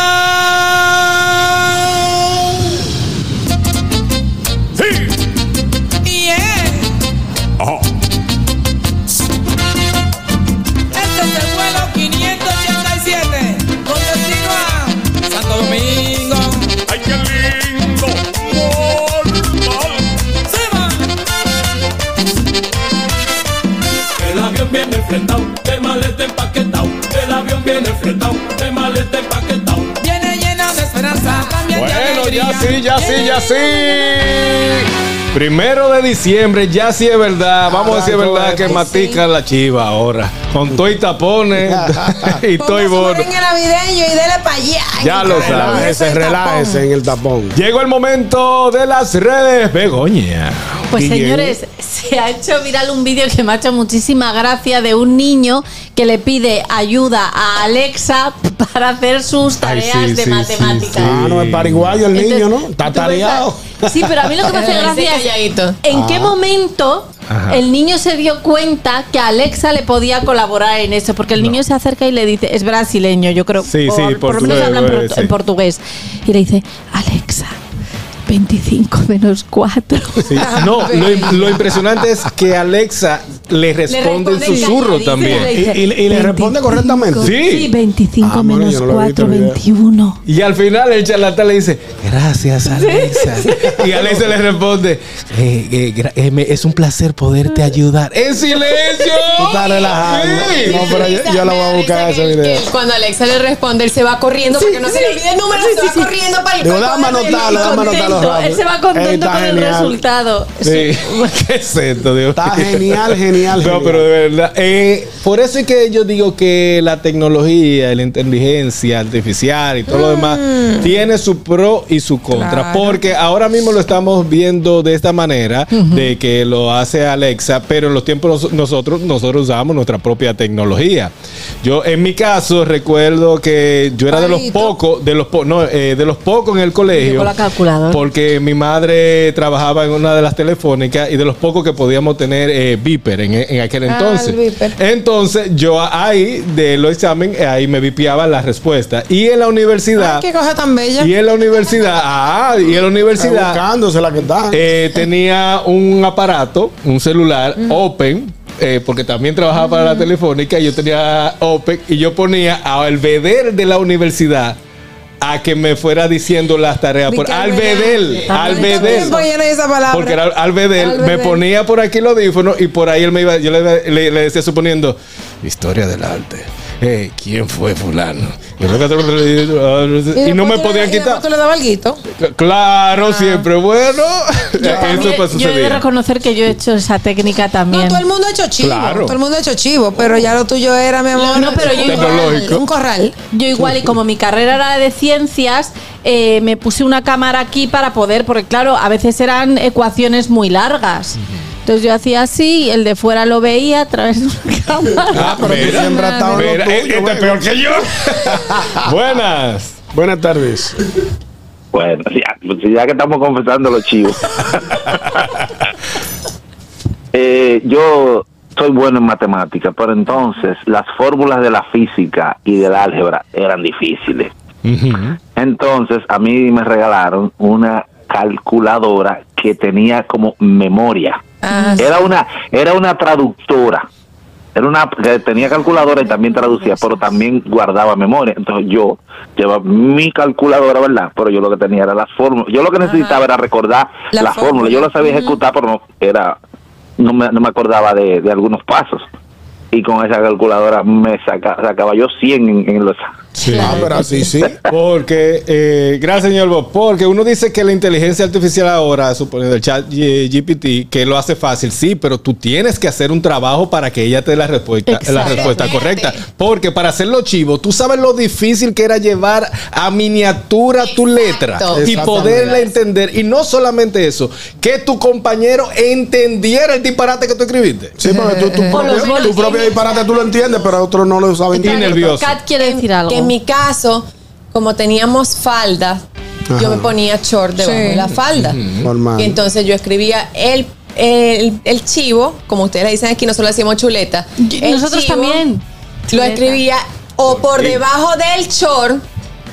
Avión viene fletado, de maleta empaquetado. El avión viene fletado, de maleta empaquetado. Viene lleno de esperanza, también de Bueno, alegría. ya sí, ya sí, ya sí. Primero de diciembre, ya sí es verdad. Vamos a decir es verdad que matica la chiva ahora. Con todo y tapones *laughs* y todo y bono. Navideño y dele allá. Ya lo sabes. Relájese, relájese en el tapón. Llegó el momento de las redes. Begoña. Pues señores, se ha hecho viral un vídeo que me ha hecho muchísima gracia de un niño que le pide ayuda a Alexa para hacer sus Ay, tareas sí, de sí, matemáticas. sí, sí. Ah, no, es pariguayo el niño, ¿no? Está tareado. Sí, pero a mí lo que me hace *laughs* gracia es en Ah. qué momento Ajá. el niño se dio cuenta que Alexa le podía colaborar en eso, porque el niño se acerca y le dice, es brasileño, yo creo, Sí, o sí, por lo menos portugués, habla en, güey, portu- sí. en portugués, y le dice, Alexa, 25 menos 4. Sí. No, *laughs* lo, lo impresionante es que Alexa le responde en responde susurro también. Y, y- y le responde correctamente. Sí. Sí, 25 Ah, menos yo no lo he visto 4, el video. 21. Y al final el charlatán le dice, gracias Alexa. *laughs* Y Alexa le responde, "Eh, eh, eh, es un placer poderte ayudar. ¡En silencio! Tú estás relajando. Sí. No, pero yo, yo la voy a buscar ese video. Cuando Alexa le responde, él se va corriendo porque no se le olvide el número, se va corriendo para el déjame anotarlo, déjame anotarlo Contento, él se va contento con el resultado. Sí. *laughs* ¿Qué es esto, Dios Está mío? genial, *laughs* genial, No, pero de verdad. eh, por eso es que yo digo que la tecnología, la inteligencia artificial y todo lo demás tiene su pro y su contra. Claro. Porque ahora mismo lo estamos viendo de esta manera, de que lo hace Alexa, pero en los tiempos nos- nosotros, nosotros usamos nuestra propia tecnología. Yo, en mi caso, recuerdo que yo era de los pocos, de los po- no, eh, de los pocos en el colegio. Con la calculadora. Porque mi madre trabajaba en una de las telefónicas y de los pocos que podíamos tener eh, Viper en, en aquel Ah, entonces. Entonces, yo ahí, de los exámenes, ahí me vipiaba la respuesta. Y en la universidad. Ay, qué cosa tan bella. Y en la universidad, *laughs* ah, y en la universidad Buscándose la que está. eh, tenía un aparato, un celular open. eh, porque también trabajaba para la telefónica y yo tenía Open y yo ponía al veder de la universidad a que me fuera diciendo las tareas por También albedel. porque era albedel, me ponía por aquí el audífono y por ahí él me iba, yo le, le- le decía suponiendo, historia del arte. Eh, ¿Quién fue fulano? Y no me podían le- quitar. tú le dabas alguito. Claro, siempre. Bueno, Yo, *laughs* eso fue yo he de reconocer que yo he hecho esa técnica también. No, todo el mundo ha hecho chivo. Claro. Todo el mundo ha hecho chivo, pero ya lo tuyo era, mi amor. No, pero yo igual-. Un corral. Yo igual, y como mi carrera era de ciencias, eh, me puse una cámara aquí para poder, porque claro, a veces eran ecuaciones muy largas. Entonces yo hacía así y el de fuera lo veía a través de una *laughs* cámara. Ah, pero tú Mira, siempre has estado mira, tuyo, este es peor que yo. *laughs* Buenas. Buenas tardes. Bueno, ya, pues ya que estamos confesando los chivos. *laughs* Eh, yo soy bueno en matemáticas, pero entonces las fórmulas de la física y del álgebra eran difíciles. Entonces a mí me regalaron una calculadora que tenía como memoria. Ah, Era una era una traductora. Era una que tenía calculadora y también traducía, pero también guardaba memoria. Entonces yo llevaba mi calculadora, ¿verdad? Pero yo lo que tenía era la fórmula. Yo lo que necesitaba era recordar La la, fórmula. fórmula. Yo la sabía ejecutar, pero no era no me, no me acordaba de, de algunos pasos. Y con esa calculadora me saca, sacaba yo 100 en, en los Sí. Ah, pero así sí. Porque, eh, gracias, señor Bob. Porque uno dice que la inteligencia artificial ahora, suponiendo el chat eh, GPT, que lo hace fácil. Sí, pero tú tienes que hacer un trabajo para que ella te dé la respuesta, la respuesta correcta. Porque para hacerlo chivo, tú sabes lo difícil que era llevar a miniatura tu letra y poderla entender. Y no solamente eso, que tu compañero entendiera el disparate que tú escribiste. Sí, porque tú, propio, tu propio disparate tú lo entiendes, pero otros no lo saben Y nervioso. Kat quiere decir algo. En mi caso, como teníamos falda, yo me ponía short debajo Sí. de la falda. Normal. Y entonces yo escribía el, el, el chivo, como ustedes le dicen aquí, nosotros le decimos chuleta. El Nosotros chivo también. Lo Chuleta. escribía o por debajo del short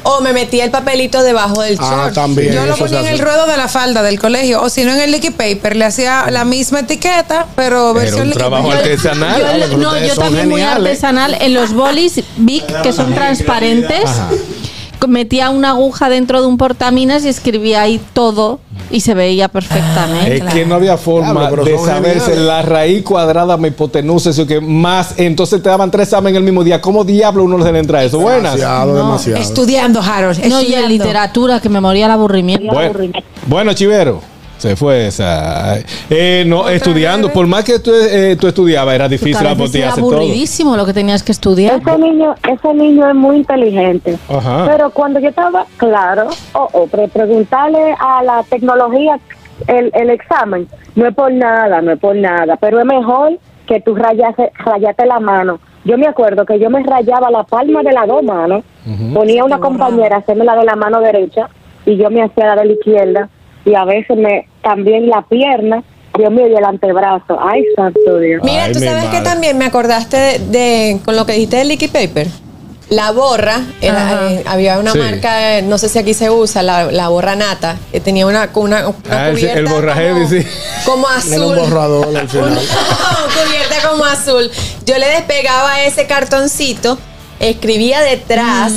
o me metía el papelito debajo del Ah, short. también. Yo lo ponía en el ruedo de la falda del colegio, o si no en el liquid paper, le hacía la misma etiqueta, pero Era versión un liquid trabajo paper. artesanal. Yo, no, yo también muy artesanal. En los bolis Bic, que son transparentes, metía una aguja dentro de un portaminas y escribía ahí todo y se veía perfectamente. Es que no había forma de saberse geniales. la raíz cuadrada, mi hipotenusa, eso que más. Entonces te daban tres exámenes el mismo día. ¿Cómo diablo uno se le entra eso? Buenas. Demasiado, demasiado. Estudiando, Harold. No, y en estudiando. literatura, que me moría el aburrimiento. Bueno, bueno, Chivero. Se fue esa. Eh, no, estudiando. Por más que tú, eh, tú estudiabas, era difícil Porque a la veces botella era hacer todo. aburridísimo lo que tenías que estudiar. Ese niño, ese niño es muy inteligente. Ajá. Pero cuando yo estaba claro, o o pre- preguntarle a la tecnología el, el examen, no es por nada, no es por nada, pero es mejor que tú rayase, rayate la mano. Yo me acuerdo que yo me rayaba la palma de las dos manos, ponía una compañera a hacerme la de la mano derecha y yo me hacía la de la izquierda y a veces me también la pierna, Dios mío, y el antebrazo. Ay, santo Dios. Mira, Ay, tú sabes que también me acordaste de, de- con lo que dijiste del liquid paper. La borra, era, eh, había una Sí. marca, eh, no sé si aquí se usa, la, la borra nata, que tenía una, una, una Ah, el borraje, como, sí. como Era azul. un borrador al *laughs* final. *laughs* cubierta como azul. Yo le despegaba ese cartoncito, escribía detrás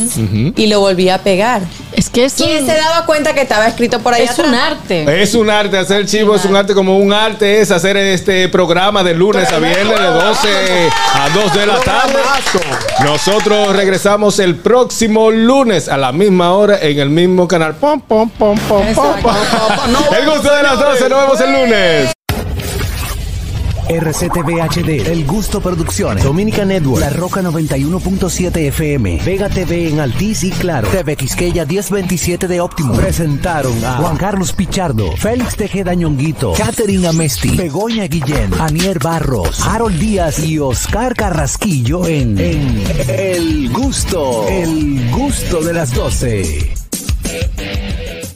y lo volvía a pegar. Es que es ¿Quién un, se daba cuenta que estaba escrito por ahí es un arte. Es un arte, hacer chivo es un arte como un arte, es hacer este programa de lunes a viernes de 12 a 2 de la tarde. Nosotros regresamos el próximo lunes a la misma hora en el mismo canal. Pom, pom, pom, pom, pom, pom. El gusto de las 12, nos vemos el lunes. RCTV HD, El Gusto Producciones, Dominica Network, La Roca 91.7 FM, Vega TV en Altiz y Claro, TV Quisqueya 1027 de Óptimo. Presentaron a Juan Carlos Pichardo, Félix Tejeda Ñonguito, Catherine Amesti, Begoña Guillén, Anier Barros, Harold Díaz y Oscar Carrasquillo en, en El Gusto, El Gusto de las 12.